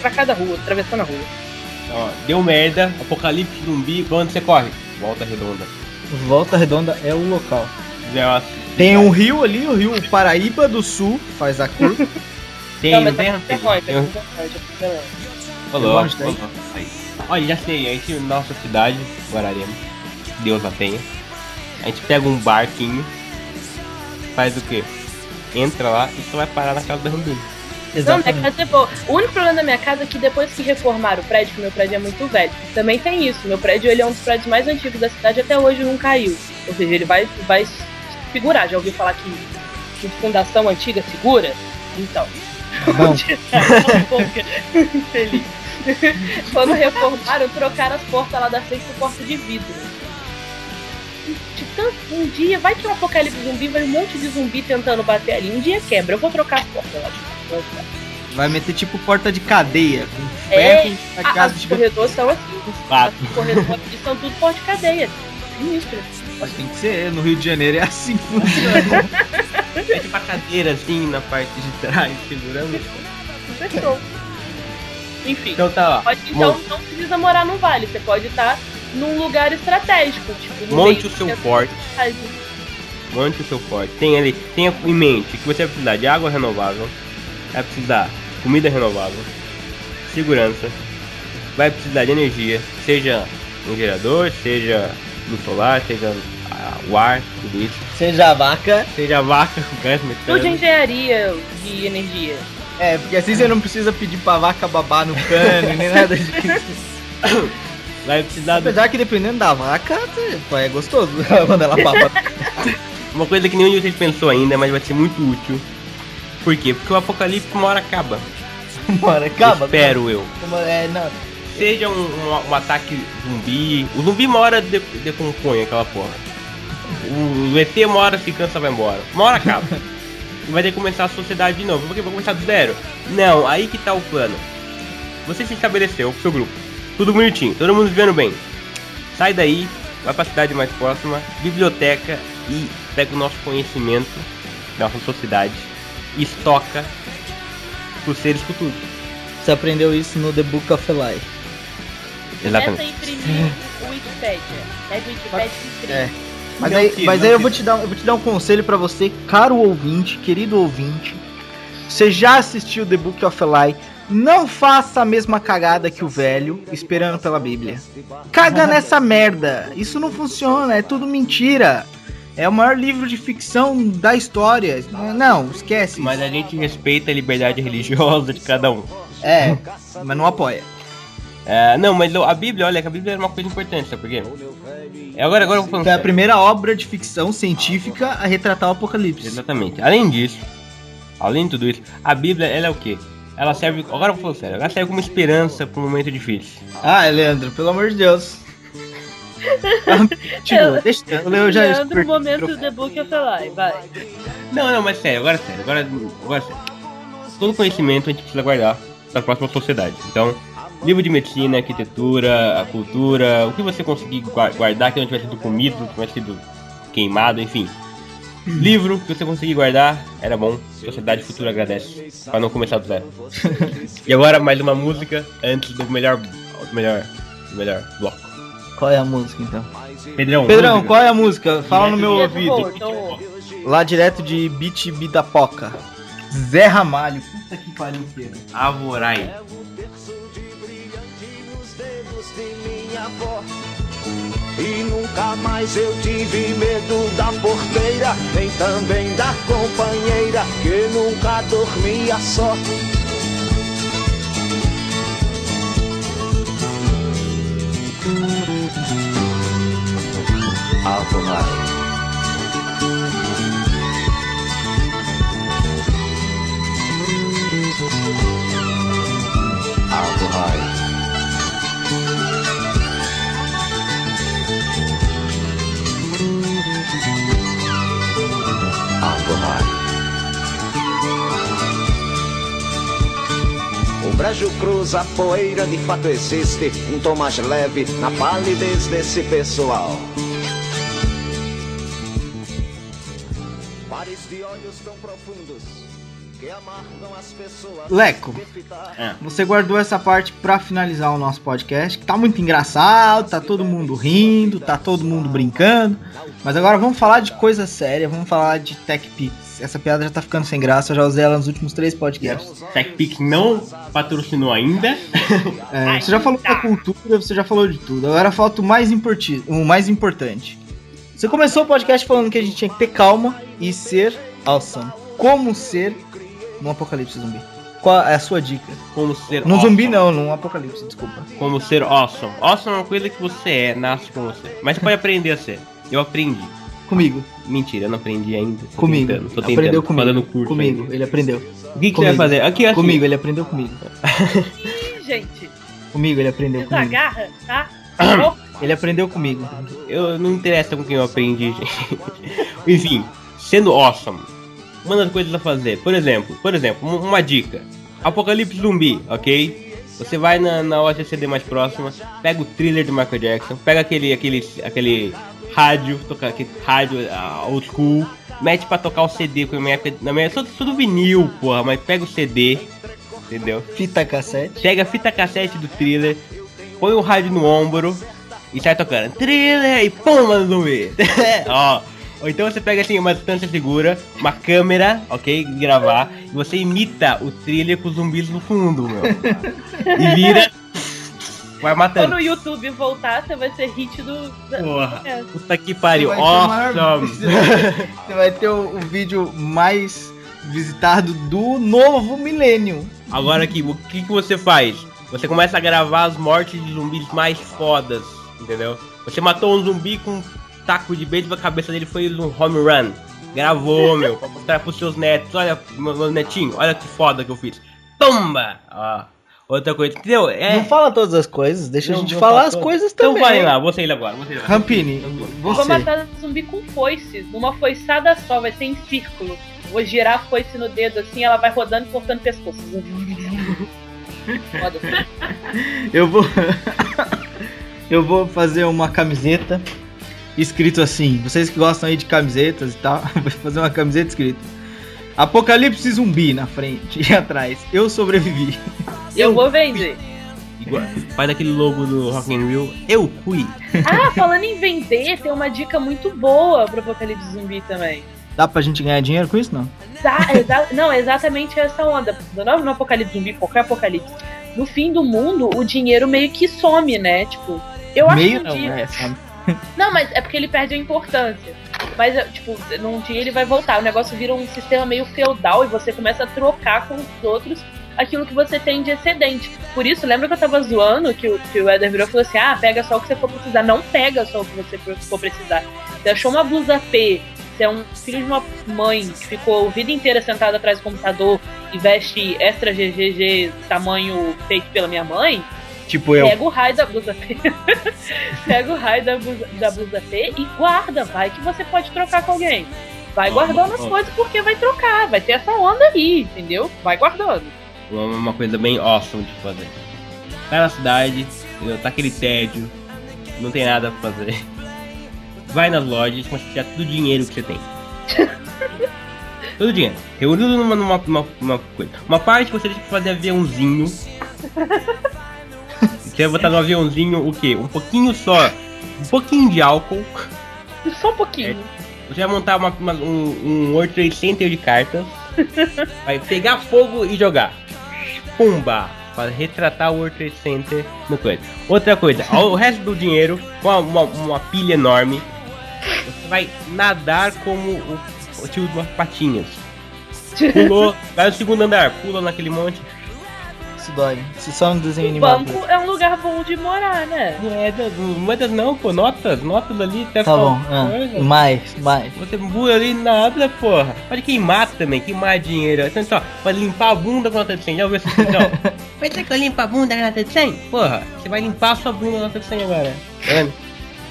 pra cada rua, atravessando a rua. Ó, deu merda, apocalipse zumbi, pra onde você corre? Volta Redonda. Volta Redonda é o local. É uma- Tem um rio ali, o rio Paraíba do Sul, faz a curva. Tem, Não, mas tem? tá Tem, tem tá tá louco. Aí. Olha, já sei, a gente, nossa cidade, Guararema, Deus a tenha. A gente pega um barquinho, faz o quê? Entra lá e você vai parar na casa da Rambinho. Não, minha casa é boa. O único problema da minha casa é que depois que reformaram o prédio, que meu prédio é muito velho, também tem isso. Meu prédio ele é um dos prédios mais antigos da cidade até hoje não caiu. Ou seja, ele vai, vai figurar. Já ouviu falar que, que fundação antiga segura? Então. Bom. Feliz. Quando reformaram, trocaram as portas lá da frente por porta de vidro. Um dia vai ter um apocalipse zumbi, vai um monte de zumbi tentando bater ali. Um dia quebra, eu vou trocar as portas lá. Vai meter tipo porta de cadeia. Com É, ferro, Ah, casa os de corredores são assim. Fato. Os corredores aqui são tudo porta de cadeia. Sinistro. Mas tem que ser, no Rio de Janeiro é assim que funciona. É tipo a cadeira assim na parte de trás, segurando. Fechou. Enfim, Então tá lá. pode, então não precisa morar no vale. Você pode estar num lugar estratégico. Tipo, no Monte meio o seu forte. Monte o seu forte. Tem ali, tenha em mente que você vai precisar de água renovável, vai precisar de comida renovável, segurança, vai precisar de energia, seja um gerador, seja luz solar, seja o ar, tudo isso. Seja a vaca. Seja a vaca, o gás Tudo de metano. engenharia de energia. É, porque assim você não precisa pedir pra vaca babar no cano, nem nada disso. Vai precisar de Apesar que dependendo da vaca, é gostoso quando ela baba. uma coisa que nenhum de vocês pensou ainda, mas vai ser muito útil. Por quê? Porque o apocalipse uma hora acaba. Mano, acaba. Espero eu. Como- É, não. Seja um, um- um ataque zumbi. O zumbi uma hora de, decompõe aquela porra. O, o ET uma hora se cansa vai embora. Uma hora acaba. e vai ter que começar a sociedade de novo. Porque vai começar do zero. Não, aí que tá o plano. Você se estabeleceu com o seu grupo. Tudo bonitinho, todo mundo vivendo bem. Sai daí, vai pra cidade mais próxima, biblioteca e pega o nosso conhecimento da nossa sociedade estoca pros seres futuros. Você aprendeu isso no The Book of Eli. Começa a imprimir o Wikipedia. Pega o Wikipedia e imprime. É. Mas Não aí, mas aí eu vou te dar, eu vou te dar um conselho pra você, caro ouvinte, querido ouvinte. Você já assistiu The Book of Eli? Não faça a mesma cagada que o velho, esperando pela Bíblia. Caga nessa merda. Isso não funciona, é tudo mentira. É o maior livro de ficção da história. Não, esquece. Mas a gente respeita a liberdade religiosa de cada um. É, mas não apoia. É, não, mas a Bíblia, olha, que a Bíblia era uma coisa importante, sabe por quê? É, Agora, agora eu vou falando Foi a primeira obra de ficção científica a retratar o apocalipse. Exatamente. Além disso, além de tudo isso, a Bíblia, ela é o quê? Ela serve, agora eu vou falar sério, ela serve como esperança para um momento difícil. Ah, Leandro, pelo amor de Deus. Continua, deixa eu já Leandro, perdi o momento Book of vai. Não, não, mas sério, agora é sério, agora, agora é sério. Todo conhecimento a gente precisa guardar para a próxima sociedade. Então, livro de medicina, arquitetura, a cultura, o que você conseguir gua- guardar que não tiver sido comido, que não tiver sido queimado, enfim. Livro que você conseguir guardar, era bom. Sociedade futura agradece. Pra não começar do zero. e agora mais uma música antes do melhor. Do melhor. Do melhor bloco. Qual é a música então? Pedrão, Pedrão, música. qual é a música? Fala no meu Direto ouvido. então- Lá direto de Beat Bidapoca. Zé Ramalho. Puta que pariu, Pedro. Avorai. E nunca mais eu tive medo da porteira, nem também da companheira que nunca dormia só. Avorai. Avorai. Brejo cruza a poeira, de fato existe um tom mais leve na palidez desse pessoal. Pares de olhos tão profundos Leco, É. você guardou essa parte pra finalizar o nosso podcast, que tá muito engraçado, tá todo mundo rindo, tá todo mundo brincando. Mas agora vamos falar de coisa séria, vamos falar de Tech Pix. Essa piada já tá ficando sem graça, eu já usei ela nos últimos três podcasts. TechPix não patrocinou ainda. É, você já falou da cultura, você já falou de tudo. Agora falta o mais, importi- o mais importante. Você começou o podcast falando que a gente tinha que ter calma e ser awesome. Como ser num apocalipse zumbi? Qual é a sua dica? Como ser Num awesome. zumbi não, num apocalipse, desculpa. Como ser awesome. Awesome é uma coisa que você é, nasce com você. Mas você pode aprender a ser. Eu aprendi. Comigo, Mentira, eu não aprendi ainda. Tô comigo. tentando, tô tentando. aprendeu comigo. fazendo curso comigo, ainda. ele aprendeu. O que, que você Comigo. vai fazer? Aqui, assim. Comigo, ele aprendeu comigo. Ih, gente, Comigo, ele aprendeu comigo. desagarra, tá? Ele aprendeu comigo. Eu não interessa com quem eu aprendi, gente. Enfim, sendo awesome. Uma das coisas a fazer, por exemplo, por exemplo, um- uma dica. Apocalipse zumbi, ok? Você vai na, na loja CD mais próxima, pega o thriller do Michael Jackson, pega aquele, aquele, aquele rádio, toca aquele rádio ah, old school, mete pra tocar o CD, porque na minha época, na minha, sou, sou do vinil, porra, mas pega o CD, entendeu? Fita cassete. Pega a fita cassete do thriller, põe o rádio no ombro e sai tocando thriller e pum, mano, zumbi. Ó. Ou então você pega assim uma distância segura, uma câmera, ok? Gravar, e você imita o thriller com os zumbis no fundo, meu. E vira. Vai matando. Quando o YouTube voltar, você vai ser hit do. Porra. É. Puta que pariu. Vai ter o maior- Awesome. Você vai ter o, o vídeo mais visitado do novo milênio. Agora aqui, o que, que você faz? Você começa a gravar as mortes de zumbis mais fodas, entendeu? Você matou um zumbi com um taco de beisebol, a cabeça dele foi um home run. Gravou, meu, pra mostrar pros seus netos. Olha, meu, meu netinho, olha que foda que eu fiz. Tomba! Ó, outra coisa, entendeu? É, Não fala todas as coisas, deixa a não- gente não falar fala as coisas Então também. vai lá, você ir agora, você ir agora. Rampini, Vou você. matar zumbi com foice, numa foiçada só, vai ser em círculo. Vou girar a foice no dedo assim, ela vai rodando e cortando pescoço. Foda. Eu vou. eu vou fazer uma camiseta escrito assim. Vocês que gostam aí de camisetas e tal, vou fazer uma camiseta escrito. Apocalipse zumbi na frente e atrás. Eu sobrevivi. Eu vou vender. Igual, faz aquele logo do Rock in Rio. Eu fui. Ah, falando em vender, tem uma dica muito boa pro Apocalipse Zumbi também. Dá pra gente ganhar dinheiro com isso, não? Exa- exa- não, é exatamente essa onda. No, Apocalipse Zumbi, qualquer Apocalipse. No fim do mundo, o dinheiro meio que some, né? Tipo, eu acho Meio que um não, dia- né? Sabe? Não, mas é porque ele perde a importância. Mas, é, tipo, num dia ele vai voltar. O negócio vira um sistema meio feudal e você começa a trocar com os outros aquilo que você tem de excedente. Por isso, lembra que eu tava zoando que o, que o Eder virou e falou assim: ah, pega só o que você for precisar. Não pega só o que você for precisar. Você achou uma blusa P, você é um filho de uma mãe que ficou a vida inteira sentada atrás do computador e veste extra GGG tamanho feito pela minha mãe. Tipo eu. Pega o raio da blusa P. Pega o raio da blusa, da blusa P e guarda. Vai que você pode trocar com alguém. Vai guardando as coisas porque vai trocar. Vai ter essa onda aí, entendeu? Vai guardando. Uma, coisa bem awesome de fazer. Tá na cidade, entendeu? tá aquele tédio, não tem nada pra fazer. Vai nas lojas, a tirar todo o dinheiro que você tem. todo o dinheiro. Reúne tudo numa, numa, numa, numa coisa. Uma parte você deixa pra fazer aviãozinho. Você vai botar no aviãozinho o quê? Um pouquinho só. Um pouquinho de álcool. Só um pouquinho. Você vai montar uma, uma- um, um World Trade Center de cartas. vai pegar fogo e jogar. Pumba! Para retratar o World Trade Center no coisa. Outra coisa, o resto do dinheiro, com uma, uma, pilha enorme, você vai nadar como o, o tio de umas patinhas. Pulou, vai no segundo andar, pula naquele monte. Isso dói. Isso só um desenho O animado. banco é um lugar bom de morar, né? Moedas, moedas não, pô, notas, notas ali até Tá bom. ah, coisa. mais, mais. Você pula ali nada, porra. Pode queimar também, queimar dinheiro. Então, só, pode limpar a bunda com nota de 100. Já ouviu essa expressão? Vai ter que eu limpo a bunda com nota de 100? Porra, você vai limpar a sua bunda com nota de 100 agora. Tá vendo?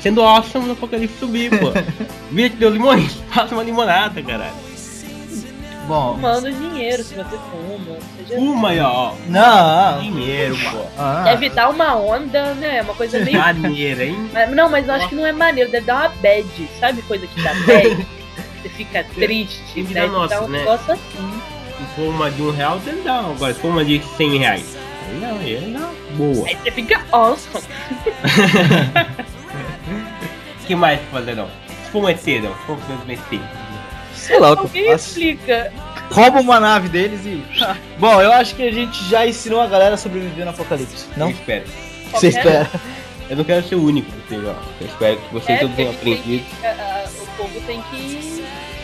Sendo awesome no apocalipse subir, pô. Vira que deu limões, faça uma limonada, caralho. Bom. Fumando dinheiro se você fuma. Seja... Fuma aí, ó. Não. Dinheiro, pô. Ah, Deve dar uma onda, né? Uma coisa meio. Maneiro, hein? Mas- Não, mas eu acho que não é maneiro, deve dar uma bad. Sabe coisa que dá bad? Você fica triste, Tem vida deve nossa, dar um né? negócio assim. Se for uma de um real, ele dá. Agora, se for uma de 100 reais, não, ele dá. Boa. Aí você fica awesome. O que mais pra fazer, não? Se for Sei lá o que eu Alguém faço. explica. Rouba uma nave deles e. Bom, eu acho que a gente já ensinou a galera a sobreviver no apocalipse. Não Não? espero. Você espera. Eu não quero ser o único, entendeu? Eu espero que vocês É, todos tenham aprendido. a- a- o povo tem que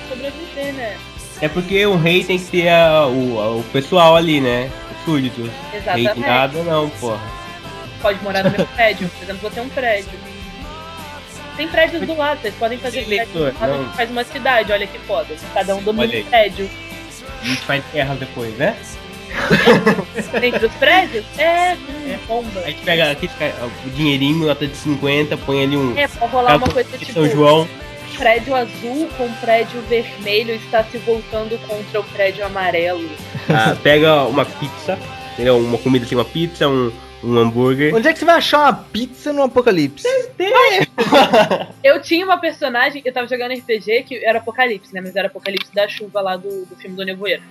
sobreviver, né? É porque o rei tem que ter a- o, a- o pessoal ali, né? Os súditos. Rei de Exatamente. nada, não, porra. Pode morar no meu prédio. Por exemplo, vou ter um prédio. Tem prédios do lado, vocês podem fazer prédios do lado, não. faz uma cidade, olha que foda. Cada um domina um prédio. A gente faz guerra depois, né? Dentro dos prédios? É, hum, bomba. A gente pega aqui, o dinheirinho, nota de 50, põe ali um. É, pode rolar uma coisa tipo, São João. prédio azul com prédio vermelho está se voltando contra o prédio amarelo. Ah, pega uma pizza, entendeu? Uma comida assim, uma pizza, um, um hambúrguer. Onde é que você vai achar uma pizza no apocalipse? Eu tinha uma personagem, eu tava jogando RPG que era Apocalipse, né? Mas era Apocalipse da chuva lá do, do filme do Nevoeiro.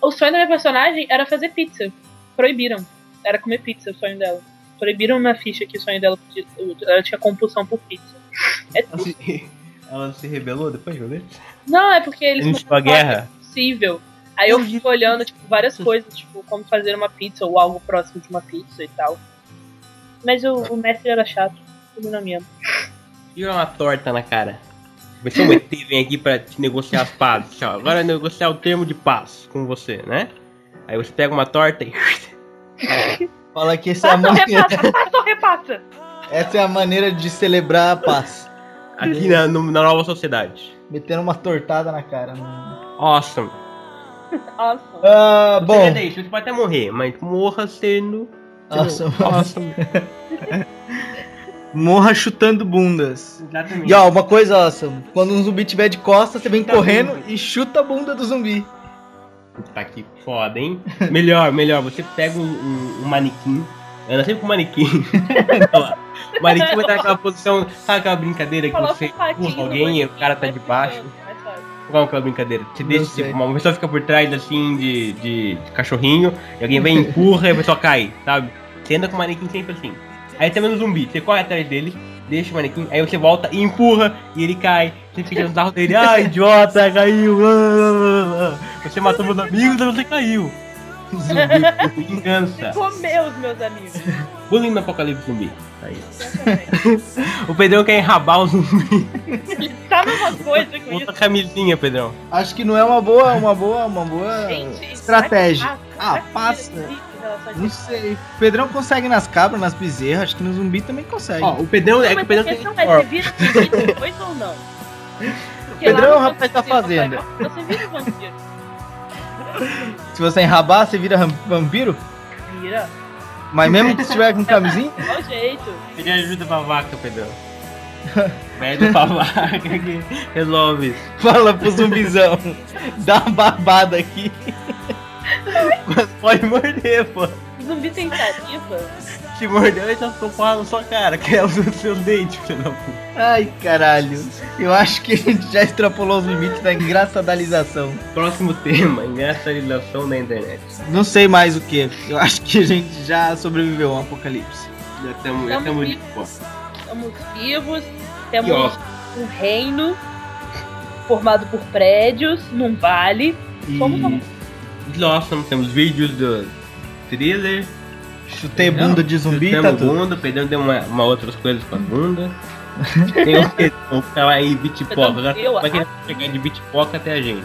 O sonho da minha personagem era fazer pizza. Proibiram. Era comer pizza, o sonho dela. Proibiram na ficha que o sonho dela podia- ela tinha compulsão por pizza. É Ela se, ela se rebelou depois, meu Deus? Não, é porque eles a não falaram guerra. é possível. Aí eu fico olhando, tipo, várias coisas, tipo, como fazer uma pizza ou algo próximo de uma pizza e tal. Mas o, o mestre era chato, tudo na minha. Tira uma torta na cara. Vai ser um ET vem aqui pra te negociar as pazes. Tchau. Agora é negociar o termo de paz com você, né? Aí você pega uma torta e. Fala que essa é, a maneira, repassa, passa ou repassa. essa é a maneira de celebrar a paz. Aqui na, no- na nova sociedade. Metendo uma tortada na cara. Awesome. Nossa. Ah, Você bom. deixa, você pode até morrer, mas morra sendo. Awesome. awesome. Morra chutando bundas. Exatamente. E ó, uma coisa awesome. Quando um zumbi tiver de costas, você vem correndo e chuta a bunda do zumbi. Tá que foda, hein? Melhor, melhor. Você pega um, um, um manequim. Anda sempre com o manequim. o manequim vai estar naquela posição. Sabe aquela brincadeira que Coloca você empurra alguém e o cara tá de baixo? Qual é aquela brincadeira? Você deixa, tipo, uma pessoa fica por trás assim de, de, de cachorrinho, e alguém vem e empurra e a pessoa cai, sabe? Você anda com o manequim sempre assim. Aí tá vendo um zumbi, você corre atrás dele, deixa o manequim, aí você volta e empurra e ele cai. Você fica no sarro dele, ah, idiota, caiu. ah, ah, ah." Você matou meus amigos e você caiu. Zumbi, vingança. Comeu os meus amigos. Bullying no apocalipse zumbi. Aí. o Pedrão quer enrabar o zumbi. A mesma coisa com isso. Outra camisinha, Pedrão. Acho que não é uma boa, uma boa, uma boa Gente, estratégia. que Ah, que passa. relação de- Não sei. O Pedrão consegue nas cabras, nas bezerras, acho que no zumbi também consegue. Ó, o Pedrão é que Mas o Pedrão a tem questão é, você vira zumbi depois ou não? Porque Pedrão lá é o rapaz da fazenda. Você vira vampiro. Se você enrabar, você vira vampiro? Vira. Mas mesmo que estiver com camisinha? O jeito. Ele ajuda pra vaca, Pedrão. Pede pra vaca que resolve isso. Fala pro zumbizão. Dá uma barbada aqui. Mas pode morder, pô. Zumbi tem saliva? Se morder, ele tá com porra na sua cara, que é os seus dentes, filho da puta. Ai, caralho. Eu acho que a gente já extrapolou os limites da engraçadalização. Próximo tema, engraçadização da internet. Não sei mais o que. Eu acho que a gente já sobreviveu a um apocalipse. Já estamos já tamo pô. Estamos vivos, E temos ó, um reino formado por prédios, num vale. Somos um- Nossa, temos vídeos do thriller. Chutei bunda de zumbi, tá tudo. bunda, perdendo deu uma, uma outras coisas com a bunda. Tem o que? Vamos falar aí bitpoca. Agora, Eu- como é que vai chegar de bitpoca até a gente?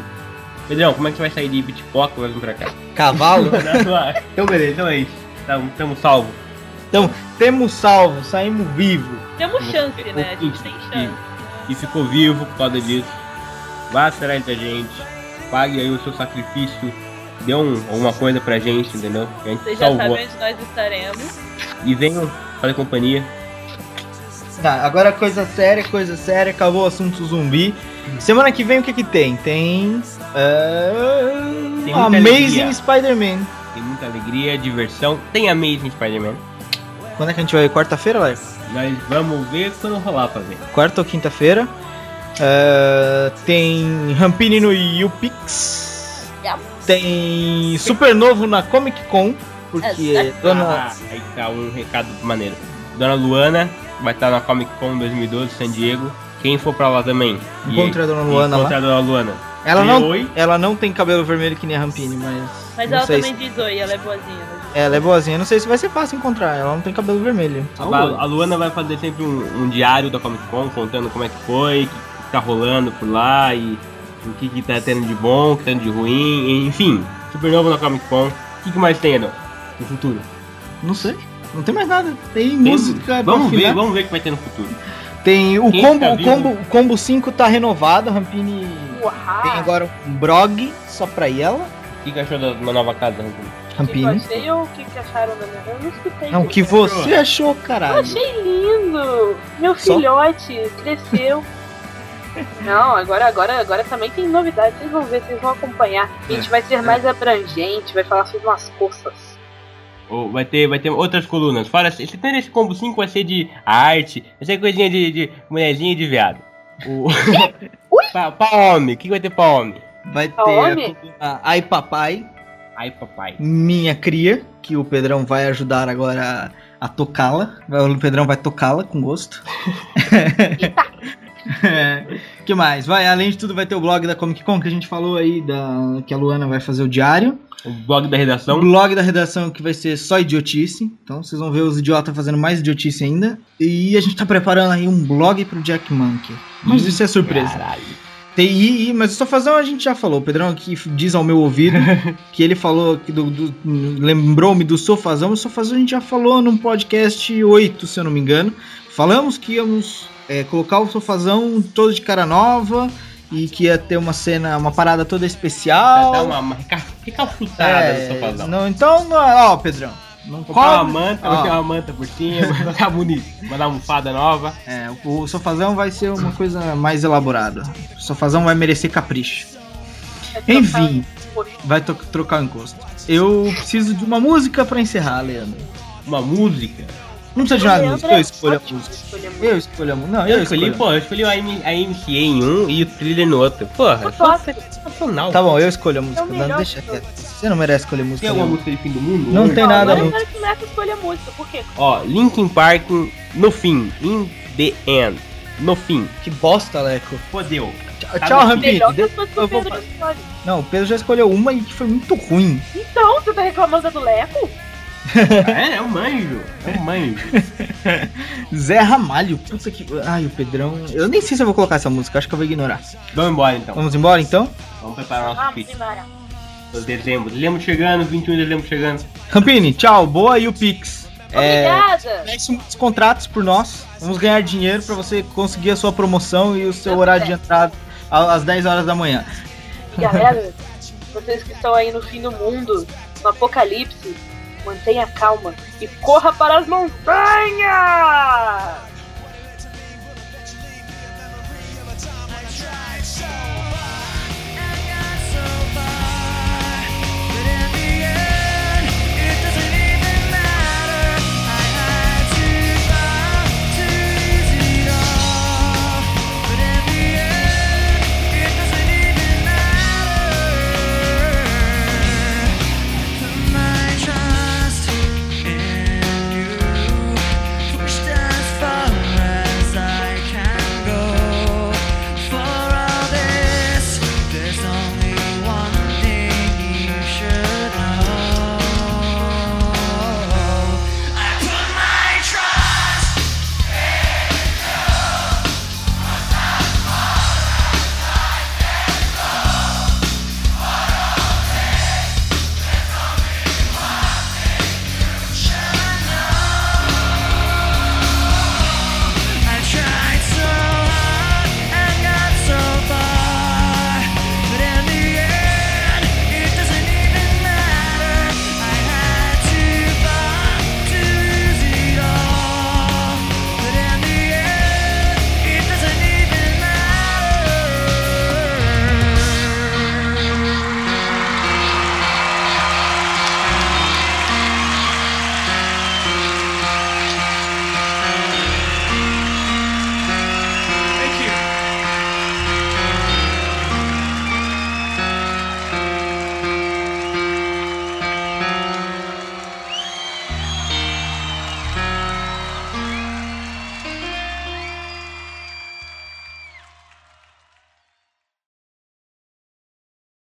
Pedrão, como é que você vai sair de bitpoca e vai vir pra cá? Cavalo? então beleza, então é isso. Tamo, tamo salvo. Então, temos salvo, saímos vivos. Temos chance, né? A gente tem chance. E ficou vivo por causa disso. Vá atrás da gente. Pague aí o seu sacrifício. Dê um, alguma coisa pra gente, entendeu? A gente Vocês já salvou. sabem onde nós estaremos. E venham fazer companhia. Tá, agora coisa séria, coisa séria, acabou o assunto zumbi. Semana que vem o que que tem? Tem. Uh, Tem muita Amazing. Spider-Man. Tem muita alegria, diversão. Tem Amazing Spider-Man. Quando é que a gente vai? Quarta-feira, Léo? Nós vamos ver quando rolar pra ver. Quarta ou quinta-feira. Uh, tem Rampini no YouPix. Legal. Tem Supernovo na Comic Con, porque Exato. Dona. Ah, aí tá um recado maneiro. Dona Luana vai estar na Comic Con 2012, San Diego. Quem for pra lá também. e- Encontre a Dona Luana encontre lá. a Dona Luana. Ela não, oi. ela não tem cabelo vermelho que nem a Rampini, mas. Mas não ela também se- diz oi, ela é boazinha. né? Ela é boazinha, não sei se vai ser fácil encontrar. Ela não tem cabelo vermelho. A, a Luana vai fazer sempre um, um diário da Comic Con, contando como é que foi, o que, que tá rolando por lá e o que, que tá tendo de bom, o que tá tendo de ruim, e, enfim. Super novo na Comic Con. O que, que mais tem, Edon, no futuro? Não sei. Não tem mais nada. Tem, Tem- música. Vamos ver, vamos ver o que vai ter no futuro. Tem o Quem combo, tá o combo, o combo 5 tá renovado. A Rampini Uau! tem agora um brog só pra ela. O que, que achou da uma nova casa, Rampini? O que eu achei ou o que, que acharam da minha? Eu não escutei. Não, o que você achou, Eu caralho? achei lindo! Meu Só? filhote cresceu. Não, agora, agora, agora também tem novidades. Vocês vão ver, vocês vão acompanhar. A gente vai ser mais abrangente, vai falar sobre umas coças. Ou vai ter, vai ter outras colunas. Fora, esse tem esse combo 5 vai ser de arte, vai ser coisinha de, de mulherzinha de viado. O... pra, pra homem, o que vai ter pra homem? Vai ter a Ai Papai, Ai, papai. Minha Cria, que o Pedrão vai ajudar agora a, a tocá-la. O Pedrão vai tocá-la com gosto. É, que mais? Vai, além de tudo, vai ter o blog da Comic Con que a gente falou aí, da, que a Luana vai fazer o diário. O blog da O redação. blog da redação que vai ser só idiotice. Então vocês vão ver os idiotas fazendo mais idiotice ainda. E a gente tá preparando aí um blog pro Jack Monkey. Mas isso é surpresa. Caralho. Tem, e, e- mas o Sofazão a gente já falou. O Pedrão aqui diz ao meu ouvido que ele falou que do, do- lembrou-me do Sofazão. O Sofazão a gente já falou num podcast 8, se eu não me engano. Falamos que íamos é, colocar o Sofazão todo de cara nova e que ia ter uma cena, uma parada toda especial. Vai dar uma, uma reca- recalchutada É, no sofazão. não, então, ó, Pedrão. Não Comprar uma cobre- manta, vai ter uma manta por cima, vai ficar bonito. Mandar uma almofada nova. É, o sofazão vai ser uma coisa mais elaborada. O sofazão vai merecer capricho. Enfim, vai trocar o encosto. Eu preciso de uma música pra encerrar, Leandro. Uma música. Não precisa de uma Leandro música, eu escolho a música. Eu escolho a música. Não, Eu eu escolhi, pô, eu escolhi a, M, a MCA em um e o thriller no outro. Porra, sensacional. Tá bom, eu escolho a É música. Não, deixa de quieto. Você não merece escolher música. Tem alguma música de fim do mundo? Não tem nada, eu quero que o Neto escolha a música. Por quê? Ó, Linkin Park no fim. In the end. No fim. Que bosta, Leco. Fodeu. Tchau, Tá tchau no Rampini. Melhor que De- as coisas que o eu vou Pedro escolhe. Não, o Pedro já escolheu uma e que foi muito ruim. Então, você tá reclamando do Leco? É, é um manjo. É um manjo. Zé Ramalho, puta que. Ai, o Pedrão. Eu nem sei se eu vou colocar essa música, acho que eu vou ignorar. Vamos embora então. Vamos embora então? Vamos preparar nosso Vamos pitch. embora. Dezembro. Dezembro chegando, 21 de dezembro chegando. Rampini, tchau, boa e o Pix. É, Obrigada. Feche muitos contratos por nós. Vamos ganhar dinheiro pra você conseguir a sua promoção e o seu Eu horário de entrada às 10 horas da manhã. E galera, vocês que estão aí no fim do mundo, no apocalipse, mantenha calma e corra para as montanhas!